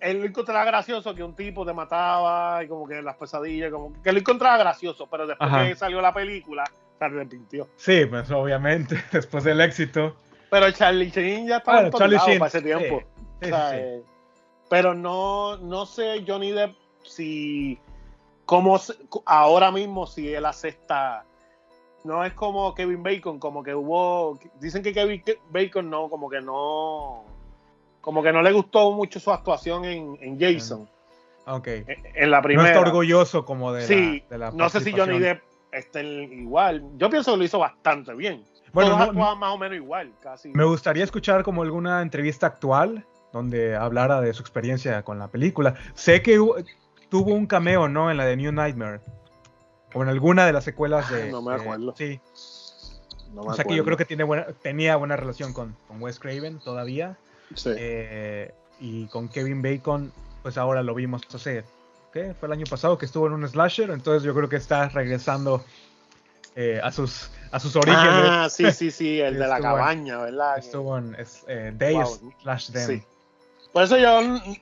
Él lo encontraba gracioso que un tipo te mataba y como que las pesadillas, como que lo encontraba gracioso, pero después Ajá. que salió la película, se arrepintió. Sí, pues obviamente, después del éxito. Pero Charlie Sheen ya estaba Bueno, Charlie Sheen, para ese tiempo. sí, O sí, sea, sí. eh, Pero no, no sé, Johnny Depp, si cómo se- ahora mismo si él acepta. No es como Kevin Bacon, como que hubo. Dicen que Kevin Bacon no, como que no. Como que no le gustó mucho su actuación en, en Jason, Ok. en, en la No primera. está orgulloso como de sí, la, de la no sé si Johnny. Depp está igual. Yo pienso que lo hizo bastante bien. Bueno, Todos no- actuaban más o menos igual, casi. Me gustaría escuchar como alguna entrevista actual donde hablara de su experiencia con la película. Sé que tuvo un cameo, ¿no? En la de New Nightmare. O en alguna de las secuelas de... No me de- acuerdo. sí. No me O sea que yo creo que tiene buena, tenía buena relación con, con Wes Craven todavía. Sí. Eh, y con Kevin Bacon, pues ahora lo vimos hace... ¿Qué? Fue el año pasado que estuvo en un slasher. Entonces yo creo que está regresando eh, a, sus, a sus orígenes. Ah, sí, sí, sí, el de la Estuvo en- cabaña, ¿verdad? Estuvo en es, eh, Day Wow. slash Them. Sí. Por eso yo,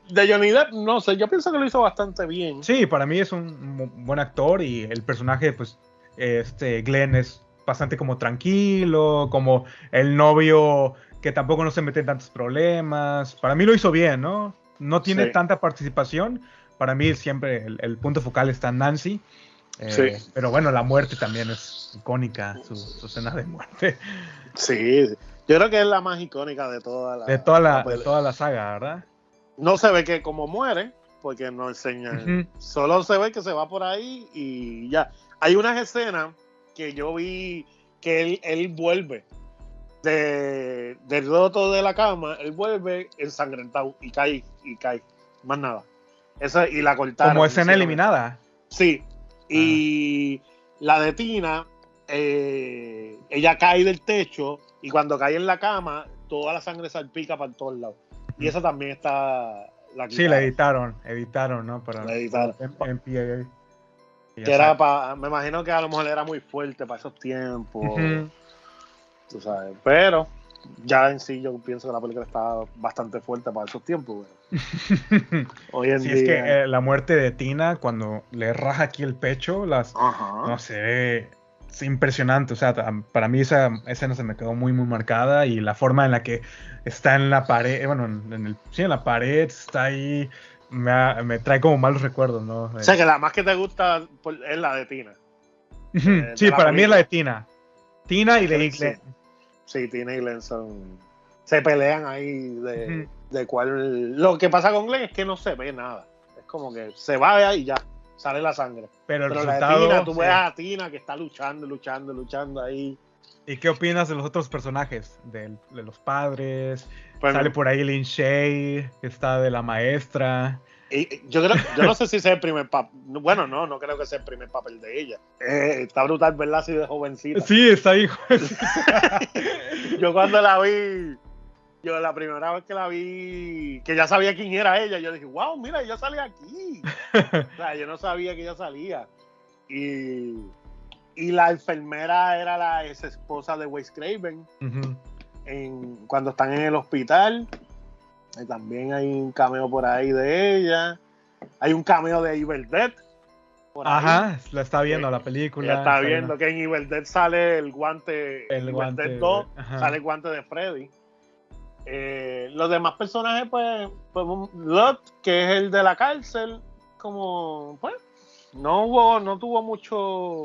de Johnny Depp, no sé, yo pienso que lo hizo bastante bien. Sí, para mí es un buen actor y el personaje, pues, este Glenn es bastante como tranquilo, como el novio que tampoco no se mete en tantos problemas. Para mí lo hizo bien, ¿no? No tiene Sí. tanta participación. Para mí siempre el, el punto focal está en Nancy. Eh, Sí. Pero bueno, la muerte también es icónica, su, su escena de muerte. Sí, yo creo que es la más icónica de toda la. De toda la, la de toda la saga, ¿verdad? No se ve que como muere, porque no enseñan. Solo se ve que se va por ahí y ya. Hay unas escenas que yo vi que él, él vuelve de, del roto de la cama, él vuelve ensangrentado y cae, y cae. Más nada. Esa, y la cortaron. Como escena eliminada. Sí. Y la de Tina, eh, ella cae del techo y cuando cae en la cama, toda la sangre salpica para todos lados. Y esa también está. La Sí, la editaron, editaron, ¿no? Para La editaron. en- ya Que era pa- me imagino que a lo mejor era muy fuerte para esos tiempos. Tú sabes. Pero ya en sí yo pienso que la película está bastante fuerte para esos tiempos. pero Hoy en Sí, día. es que eh, la muerte de Tina, cuando le raja aquí el pecho, las, Ajá. no sé, es impresionante. O sea, para mí esa escena se me quedó muy, muy marcada y la forma en la que está en la pared, eh, bueno, en, el, sí, en la pared, está ahí, me, ha- me trae como malos recuerdos, ¿no? O sea que la más que te gusta por- es la de Tina. De sí, para mí es la de. Tina. Tina y de sí. Sí, Tina y Glenn son. Se pelean ahí de. De cuál. Lo que pasa con Glenn es que no se ve nada. Es como que se va y ya, sale la sangre. Pero el Pero la de resultado... Tina, tú sí. ves a Tina que está luchando, luchando, luchando ahí. ¿Y qué opinas de los otros personajes? De, los padres. Pues, Sale por ahí Lin Shay, que está de la maestra. y- yo, creo, yo no sé si es el primer papel. Bueno, no, no creo que sea el primer papel de ella. Eh, está brutal verla así de jovencita. Sí, está ahí. Yo cuando la vi, yo la primera vez que la vi, que ya sabía quién era ella, yo dije, wow, mira, ella sale aquí. o sea, yo no sabía que ella salía. Y, y la enfermera era la ex esposa de Wes Craven en, cuando están en el hospital. Y también hay un cameo por ahí de ella. Hay un cameo de Evil Dead. por ahí. Ajá, la está viendo la película. Ya está viendo que en Evil Dead sale el guante. El Evil guante Dead de- 2 ajá. sale el guante de Freddy. Eh, los demás personajes, pues, pues Lot, que es el de la cárcel, como, pues, no hubo, no tuvo mucho.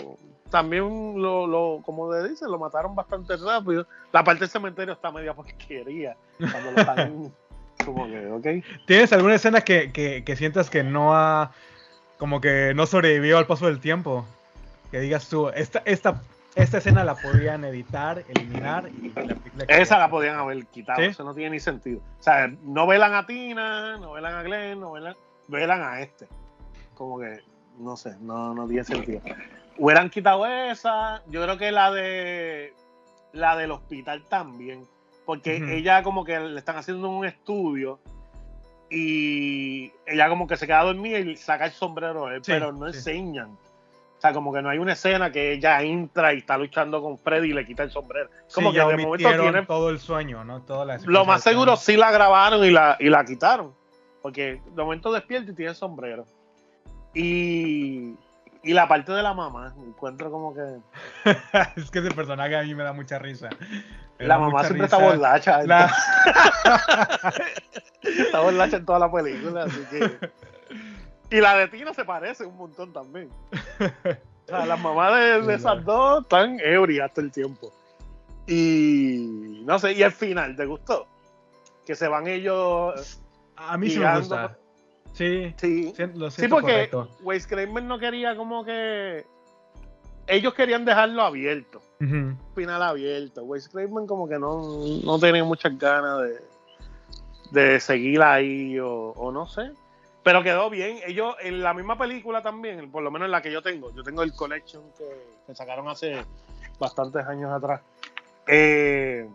También lo, lo como le dicen, lo mataron bastante rápido. La parte del cementerio está media porquería. Cuando lo están, como que, ok. ¿Tienes alguna escena que, que, que sientas que no ha. como que no sobrevivió al paso del tiempo? Que digas tú, esta, esta, esta escena la podían editar, eliminar y la película Esa la podían haber quitado, ¿Sí? eso no tiene ni sentido. O sea, no velan a Tina, no velan a Glenn, no velan, velan a este. Como que, no sé, no, no tiene sentido. Hubieran quitado esa, yo creo que la de la del hospital también, porque ella como que le están haciendo un estudio y ella como que se queda dormida y saca el sombrero él, Sí, pero no sí. enseñan. O sea, como que no hay una escena que ella entra y está luchando con Freddy y le quita el sombrero. Como Sí, que de momento omitieron tiene todo el sueño, ¿no? Toda la lo más seguro sí la grabaron y la, y la quitaron. Porque de momento despierta y tiene sombrero. Y, y la parte de la mamá, encuentro como que. es que ese personaje a mí me da mucha risa. Me La mamá siempre risa. está borracha. La- Está borracha en toda la película, así que. Y la de Tina se parece un montón también. O sea, las mamás de, de esas dos están ebrias todo el tiempo. Y no sé, y el final, ¿te gustó? Que se van ellos. A mí sí me gusta. Sí, Sí, sí, lo Sí, siento porque. Wes Craven no quería como que. Ellos querían dejarlo abierto, Ujú. final abierto. Wes Craven como que no, no tenía muchas ganas de, de seguir ahí o, o no sé. Pero quedó bien. Ellos en la misma película también, por lo menos en la que yo tengo, yo tengo el collection que, que sacaron hace bastantes años atrás. eh,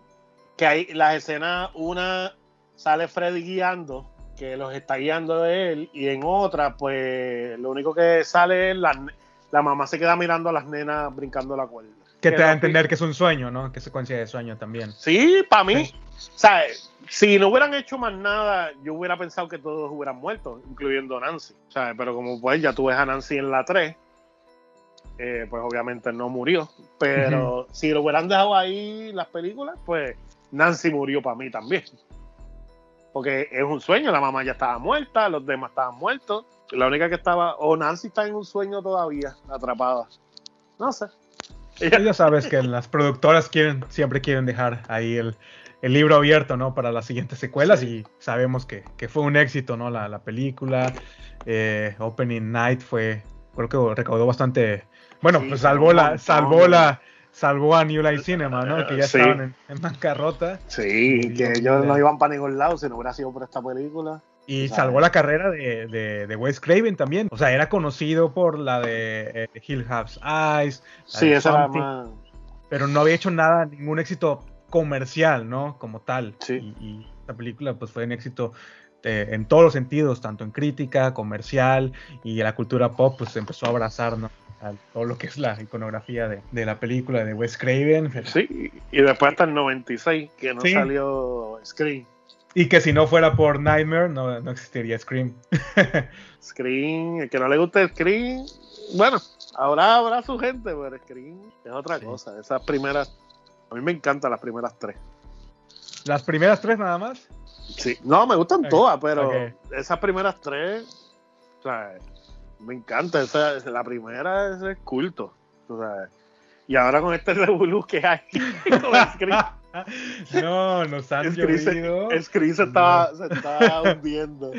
que hay las escenas, una sale Freddy guiando, que los está guiando de él, y en otra, pues lo único que sale es la, la mamá se queda mirando a las nenas brincando la cuerda. Que te da a entender que es un sueño, ¿no? Que es secuencia de sueño también. Sí, para mí, Sí. o sea, si no hubieran hecho más nada, yo hubiera pensado que todos hubieran muerto, incluyendo Nancy. O sea, pero como pues ya tú ves a Nancy en la 3, eh, pues obviamente no murió. Pero si lo hubieran dejado ahí las películas, pues Nancy murió para mí también. Porque es un sueño, la mamá ya estaba muerta, los demás estaban muertos. La única que estaba, o Nancy está en un sueño todavía, atrapada. No sé. Ya sabes que las productoras quieren, siempre quieren dejar ahí el, el libro abierto, ¿no? Para las siguientes secuelas Sí. y sabemos que, que fue un éxito, ¿no? La, la película, eh, Opening Night fue, creo que recaudó bastante, bueno, Sí, pues salvó la, salvó la, salvó a New Line Cinema, ¿no? Que ya Sí. estaban en, en bancarrota Sí, que ellos no iban para ningún lado si no hubiera sido por esta película. Y Claro. salvó la carrera de, de, de Wes Craven también. O sea, era conocido por la de eh, Hill House Eyes, Sí, esa era más. pero no había hecho nada, ningún éxito comercial, ¿no? Como tal. Sí. Y, y esta película pues fue un éxito eh, en todos los sentidos, tanto en crítica, comercial y la cultura pop, pues empezó a abrazar, ¿no? A todo lo que es la iconografía de, de la película de Wes Craven. Sí, y después hasta el 96, que no Sí. salió Scream. Y que si no fuera por Nightmare, no, no existiría Scream. Scream, el que no le guste Scream, bueno, ahora habrá su gente, pero Scream es otra Sí. cosa. Esas primeras, a mí me encantan las primeras tres. Las primeras tres nada más. Sí, no, me gustan todas, pero esas primeras tres, o sea, me encanta. Esa, la primera es culto. o sea, y ahora con este revolú que hay con Scream, no, nos han se, llovido. Scream se está, se está hundiendo.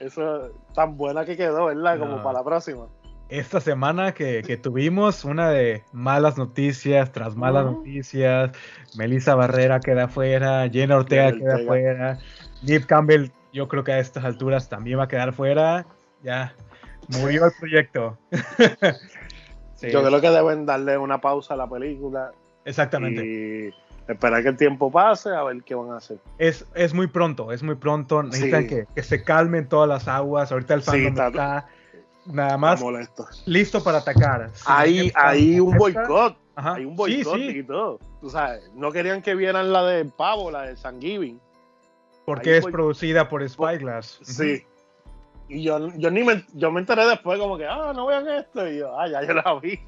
Eso tan buena que quedó, ¿verdad? Como No. para la próxima. esta semana que, que tuvimos una de malas noticias tras malas noticias. Melissa Barrera queda fuera, Jenna Ortega Jenna queda Ortega. fuera, Nip Campbell, yo creo que a estas alturas también va a quedar fuera. Ya, murió el proyecto. Sí, Yo creo que deben darle una pausa a la película exactamente. y esperar que el tiempo pase a ver qué van a hacer. Es, es muy pronto, es muy pronto. Necesitan Sí. que, que se calmen todas las aguas. Ahorita el Sí, fandom está- está nada más listo para atacar. Si Hay, un boicot. Ajá, Hay un sí, boicot sí, y todo. Tú sabes, no querían que vieran la de Pavo, la de San Giving. porque hay es boy- producida por Spyglass. Sí. Y yo, yo ni me, yo me enteré después como que, ah, no vean esto. Y yo, ah, ya yo la vi.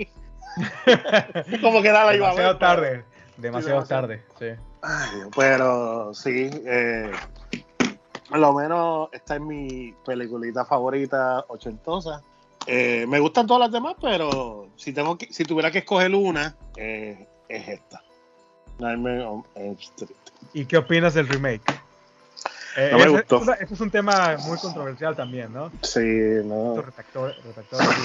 como que nada la iba a ver. pero- tarde. Demasiado tarde, sí. Ay, Dios, pero sí, eh, por lo menos esta es mi peliculita favorita ochentosa. Eh, me gustan todas las demás, pero si tengo que, si tuviera que escoger una, eh, es esta. Nightmare on Elm Street. ¿Y qué opinas del remake? Eh, No me gustó. ese es un tema muy controversial también, ¿no? Sí, no. Redactores,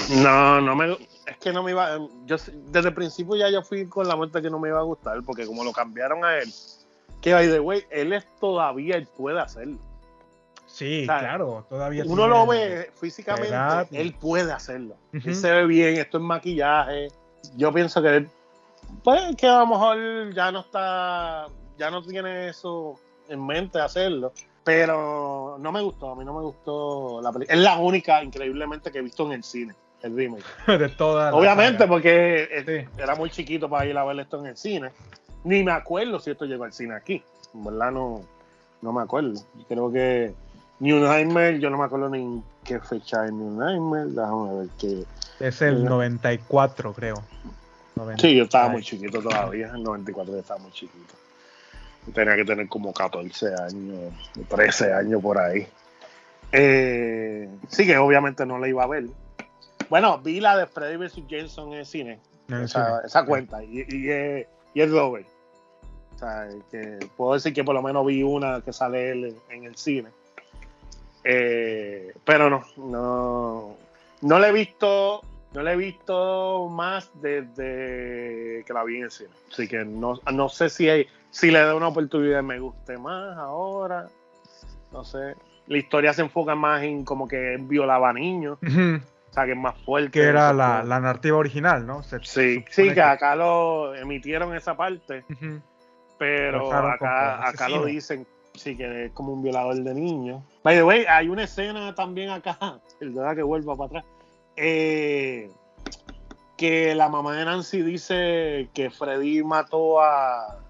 sí. No, no me. Es que no me iba. Yo desde el principio ya yo fui con la muerte que no me iba a gustar, porque como lo cambiaron a él, que by the way, él es todavía, él puede hacerlo. Sí, O sea, claro, todavía Uno lo ve físicamente, él puede hacerlo. Él se ve bien, esto es maquillaje. Yo pienso que él, pues que a lo mejor ya no está, ya no tiene eso en mente hacerlo. Pero no me gustó, a mí no me gustó la película. Es la única, increíblemente, que he visto en el cine, el remake. de toda Obviamente, porque eh, Sí. era muy chiquito para ir a ver esto en el cine. Ni me acuerdo si esto llegó al cine aquí. En verdad no, no me acuerdo. Creo que New Nightmare, yo no me acuerdo ni en qué fecha es New Nightmare. Déjame ver qué. Es el 94, creo. 90. Sí, yo estaba muy chiquito todavía. El 94 yo estaba muy chiquito. Tenía que tener como 14 años, 13 años por ahí. Eh, sí, que obviamente no la iba a ver. Bueno, vi la de Freddy vs. Jason en el cine. En el esa, cine. esa cuenta. Y, y, es- y es Robert. O sea, que puedo decir que por lo menos vi una que sale él en, el cine. Eh, pero no, no, no le he visto, no le he visto más desde que la vi en el cine. Así que no, no sé si hay, si le doy una oportunidad me guste más ahora. No sé. La historia se enfoca más en como que violaba a niños. O sea, que es más fuerte. Que era la, la narrativa original, ¿no? Se Sí, sí, que acá lo emitieron esa parte, pero acá, acá lo dicen, sí, que es como un violador de niños. By the way, hay una escena también acá, perdona que vuelva para atrás, eh, que la mamá de Nancy dice que Freddy mató a...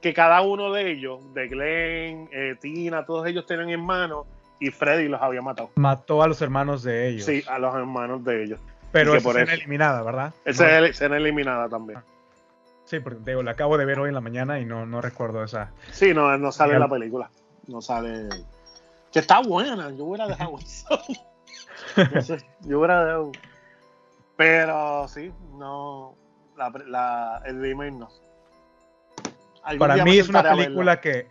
que cada uno de ellos, de Glenn, eh, Tina, todos ellos tienen hermanos y Freddy los había matado. Mató a los hermanos de ellos. Sí, a los hermanos de ellos. pero por escena eliminada, ¿verdad? Esa No- es escena eliminada también. Sí, porque digo, la acabo de ver hoy en la mañana y no, no recuerdo esa. Sí, no, no sale en Real. la película. No sale. Que está buena, yo hubiera dejado eso. Sé, yo hubiera dejado. Pero sí, no. La, la- el remake no. Para mí es una película que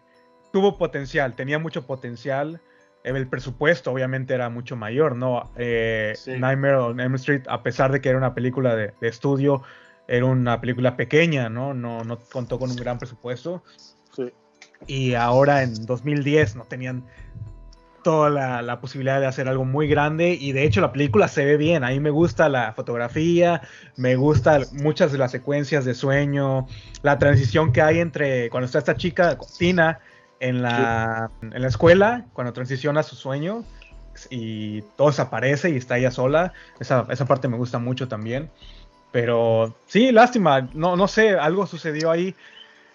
tuvo potencial, tenía mucho potencial. El presupuesto obviamente era mucho mayor, ¿no? Eh, Sí. Nightmare on Elm Street, a pesar de que era una película de, de estudio, era una película pequeña, ¿no? ¿no? No contó con un gran presupuesto. Sí. Y ahora en 2010 no tenían toda la, la posibilidad de hacer algo muy grande y de hecho la película se ve bien, a mí me gusta la fotografía, me gusta muchas de las secuencias de sueño, la transición que hay entre cuando está esta chica, Tina, en la, en la escuela, cuando transiciona a su sueño y todo desaparece y está ella sola, esa, esa parte me gusta mucho también. Pero sí, lástima, no, no sé, algo sucedió ahí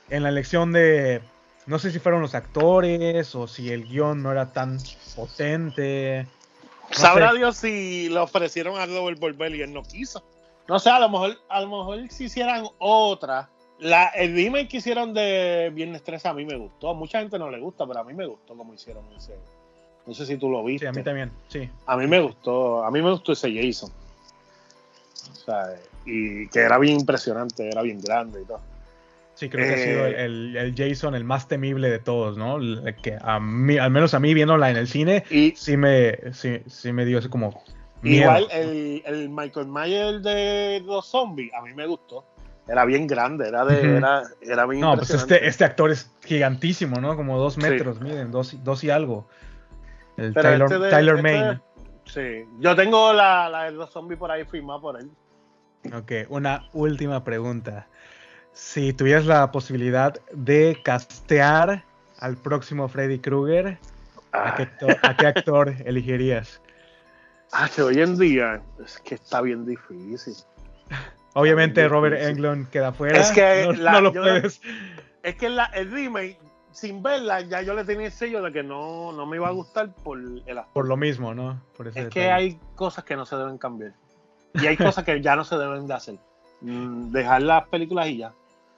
en la elección de, no sé si fueron los actores o si el guion no era tan potente. no Sabrá sé. Dios si le ofrecieron a Robert volver y él no quiso. No sé, a lo mejor, a lo mejor si hicieran otra. La, el remake que hicieron de Viernes 13 a mí me gustó. A mucha gente no le gusta, pero a mí me gustó como hicieron ese. No sé si tú lo viste. Sí, a mí también, sí. A mí me gustó, a mí me gustó ese Jason. O sea, y que era bien impresionante, era bien grande y todo. Sí, creo que ha Eh, sido el, el Jason el más temible de todos, ¿no? Que a mí, al menos a mí viéndola en el cine, Y sí me, sí, sí me dio ese como miedo. igual el, el Michael Myers de los zombies, a mí me gustó. Era bien grande, era de, Ujú. era, era bien No, pues este, este actor es gigantísimo, ¿no? Como dos Sí. metros, miren, dos, dos y algo. El Pero Tyler, este de- Tyler este Maine. de- Sí, yo tengo la, la de los zombies por ahí firmada por él. Ok, una última pregunta. Si tuvieras la posibilidad de castear al próximo Freddy Krueger, ¿a qué, actor, a qué actor elegirías? Ah, que hoy en día es que está bien difícil. Obviamente Robert. Englund queda fuera. Es que no, la- no lo puedes. Es que la, el remake, sin verla, ya yo le tenía el sello de que no, no me iba a gustar por el actor. Por lo mismo, ¿no? Por ese Es que hay cosas que no se deben cambiar. Y hay cosas que ya no se deben de hacer. Mm, Dejar las películas y ya.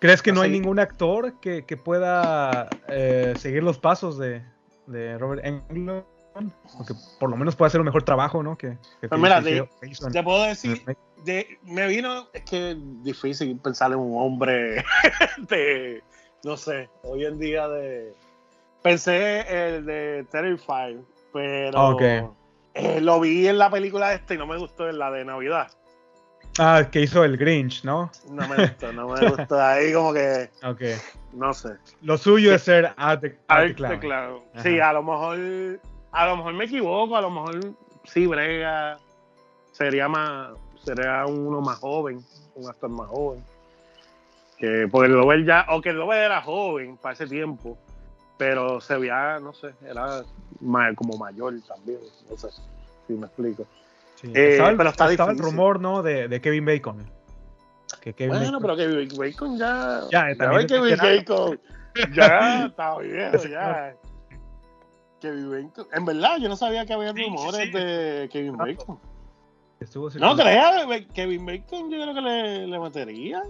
¿Crees que no hay ningún actor que, que pueda eh, seguir los pasos de, de Robert Englund? O que por lo menos pueda hacer un mejor trabajo, ¿no? Que, que mira, Te puedo decir, de, me vino, es que es difícil pensar en un hombre de, no sé, hoy en día de, Pensé el de Terrifier, pero Ah, ok. eh, lo vi en la película esta y no me gustó en la de Navidad. Ah, que hizo el Grinch, ¿no? No me gustó, no me gustó. Ahí como que, Ok. no sé. Lo suyo es ser claro. Ajá. Sí, a lo mejor, a lo mejor me equivoco, a lo mejor sí brega. Sería más, sería uno más joven, un actor más joven. Que porque el Lover ya, o que el Lover era joven para ese tiempo, pero se veía, no sé, era como mayor también, no sé si me explico. Sí. Eh, estaba el, pero está estaba el difícil. rumor, ¿no? De, de Kevin Bacon. Que Kevin Bueno, Bacon- pero que Bacon ya, Ya, también está Bacon ya está viejo, ya. Kevin Bacon. En verdad, yo no sabía que había Sí, rumores sí. de Kevin. Bacon. estuvo No Be- Kevin Bacon yo creo que le, le metería.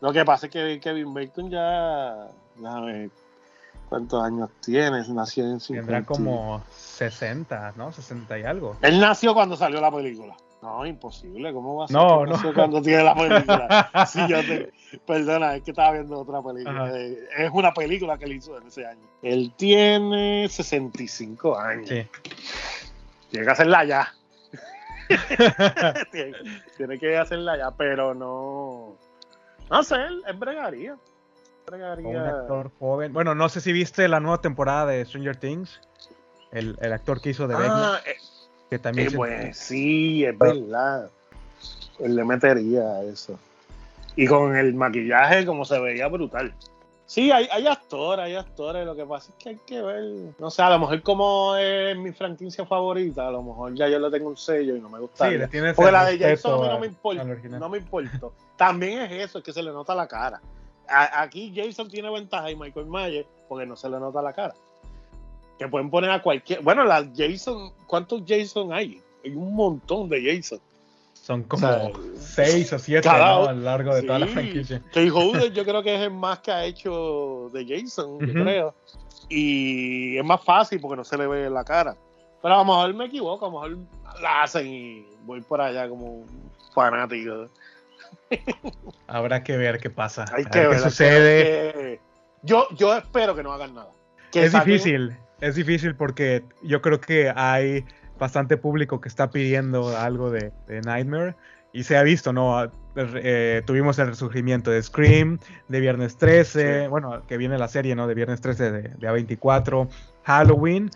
Lo que pasa es que Kevin Bacon ya. Déjame ver cuántos años tiene. Nació en 50. Tendrá como 60, ¿no? 60 y algo. Él nació cuando salió la película. No, imposible. ¿Cómo va a ser No, no. cuando tiene la película? Sí, yo te- Perdona, es que estaba viendo otra película. Ajá. Eh, Es una película que él hizo en ese año. Él tiene 65 años. Sí. Tiene que hacerla ya. tiene, tiene que hacerla ya, pero no. No sé, él, él bregaría. Un actor joven. Bueno, no sé si viste la nueva temporada de Stranger Things. El, el actor que hizo de Ah, eh, que también eh, se- pues, sí, es verdad. Él le metería a eso. Y con el maquillaje, como se veía brutal. Sí, hay, hay actores, hay actores. Lo que pasa es que hay que ver. No sé, a lo mejor, como es mi franquicia favorita, a lo mejor ya yo le tengo un sello y no me gusta. Sí, le tienes Porque la de Jason a mí no me importa. No me importa. También es eso, es que se le nota la cara. A- aquí Jason tiene ventaja y Michael Myers porque no se le nota la cara. Que pueden poner a cualquier. Bueno, la Jason, ¿cuántos Jason hay? Hay un montón de Jason. Son como O sea, 6 o 7 cada- ¿no? a lo largo de toda la Sí. franquicia. Kate Holder yo creo que es el más que ha hecho de Jason, yo creo. Y es más fácil porque no se le ve la cara. Pero a lo mejor me equivoco, a lo mejor la hacen y voy por allá como un fanático. Habrá que ver qué pasa. Hay que ver qué sucede. que Yo, yo espero que no hagan nada. Que es saquen- difícil, es difícil porque yo creo que hay bastante público que está pidiendo algo de, de Nightmare y se ha visto, ¿no? Eh, tuvimos el resurgimiento de Scream, de Viernes 13, Sí. bueno, que viene la serie, ¿no? De Viernes 13 de, de A24, Halloween,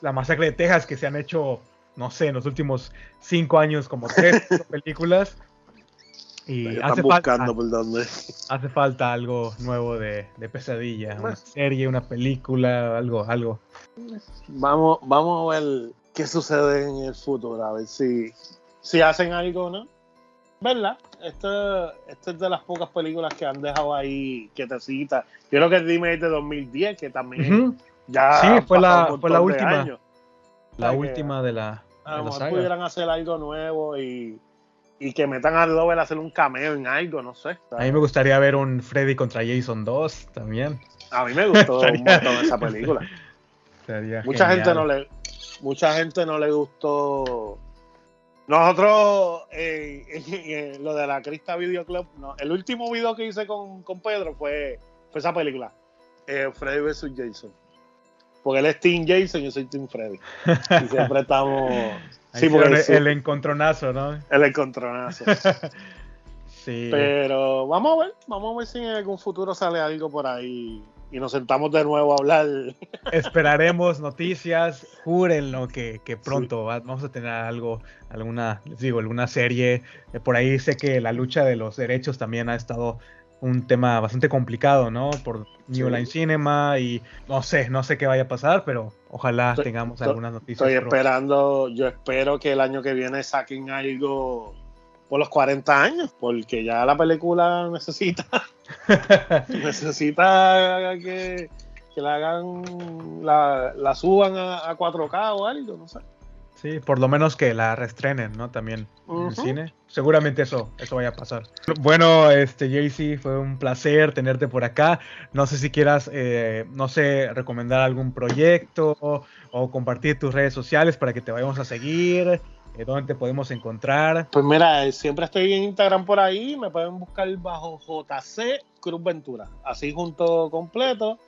la masacre de Texas que se han hecho, no sé, en los últimos cinco años como tres películas. Y hace buscando por dónde. hace falta algo nuevo de, de pesadilla, una serie, una película, algo, algo. Vamos, vamos a ver qué sucede en el futuro, a ver si, si hacen algo o no. ¿Verdad? Esta esta es de las pocas películas que han dejado ahí que te cita. Yo creo que el remake de 2010, que también Ujú. ya Sí, fue la- fue la última. La O sea que última de la, A lo mejor pudieran hacer algo nuevo y, y que metan a Lover a hacer un cameo en algo, no sé. A mí me gustaría ver un Freddy contra Jason 2 también. A mí me gustó un montón esa película. Sería Mucha genial. gente no le mucha gente no le gustó nosotros eh, eh, lo de la Crista Video Club no, el último video que hice con, con Pedro fue, fue esa película eh, Freddy vs Jason porque él es Team Jason y yo soy Team Freddy y siempre estamos sí porque el, encontronazo, ¿no? el encontronazo Sí. pero vamos a ver vamos a ver si en algún futuro sale algo por ahí y nos sentamos de nuevo a hablar Esperaremos noticias, júrenlo que, que pronto va- vamos a tener algo, alguna, les digo, alguna serie. Eh, Por ahí sé que la lucha de los derechos también ha estado un tema bastante complicado, ¿no? Por New Sí. Line Cinema y no sé, no sé qué vaya a pasar, pero ojalá Estoy- tengamos algunas noticias. Estoy esperando, yo espero que el año que viene saquen algo por los 40 años, porque ya la película necesita, necesita que, que la hagan, la, la suban a, a 4K o algo, no sé. Sí, por lo menos que la restrenen, ¿no? También en el cine. Seguramente eso, eso vaya a pasar. Bueno, este Jaycee, fue un placer tenerte por acá. No sé si quieras, eh, no sé, recomendar algún proyecto o, o compartir tus redes sociales para que te vayamos a seguir. eh, ¿Dónde te podemos encontrar? Pues mira, eh, siempre estoy en Instagram por ahí, me pueden buscar bajo JC Cruz Ventura, así junto completo.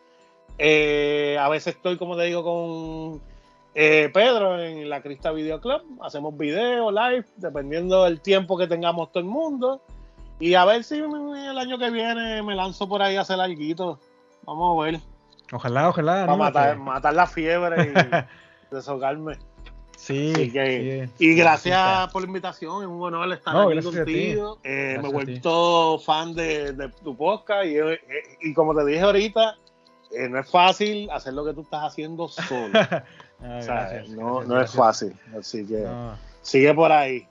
Eh, a veces estoy, como te digo, con eh, Pedro en la Crista Video Club. Hacemos video, live, dependiendo del tiempo que tengamos todo el mundo. Y a ver si el año que viene me lanzo por ahí a hacer algo. Vamos a ver. Ojalá, ojalá. Para matar, matar, la fiebre y desahogarme. Sí, Y gracias por la invitación, es un honor estar aquí contigo. Eh, me he vuelto fan de, tu podcast y, eh, y, como te dije ahorita, eh, no es fácil hacer lo que tú estás haciendo solo. Ah, no, no es fácil, así que sigue por ahí.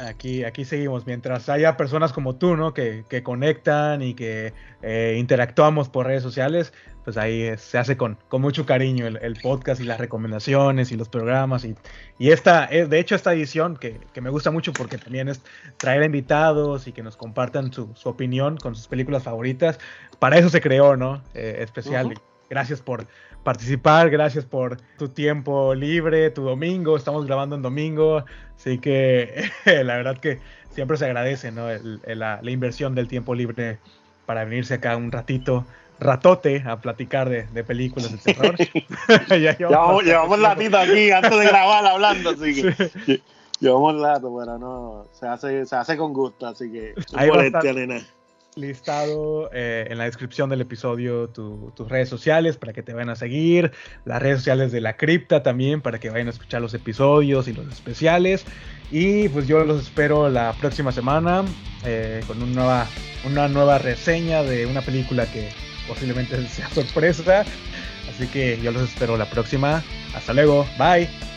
Aquí, aquí seguimos. Mientras haya personas como tú, ¿no? Que, que conectan y que eh, interactuamos por redes sociales, pues ahí se hace con, con mucho cariño el, podcast y las recomendaciones y los programas. Y, y esta, eh, de hecho, esta edición que, que, me gusta mucho porque también es traer invitados y que nos compartan su, su opinión con sus películas favoritas. Para eso se creó, ¿no? Eh, especial. Gracias por, participar. Gracias por tu tiempo libre, tu domingo. Estamos grabando en domingo. Así que la verdad que siempre se agradece ¿no? la, inversión del tiempo libre para venirse acá un ratito, ratote, a platicar de, películas de terror. ya llevamos, llevamos ratito aquí antes de grabar hablando, así que llevamos rato, pero no, se hace, se hace con gusto, así que Ahí va listado eh, en la descripción del episodio tus redes sociales para que te vayan a seguir, las redes sociales de la cripta también para que vayan a escuchar los episodios y los especiales. Y pues yo los espero la próxima semana eh, con una nueva, una nueva reseña de una película que posiblemente sea sorpresa. Así que yo los espero la próxima. Hasta luego. Bye.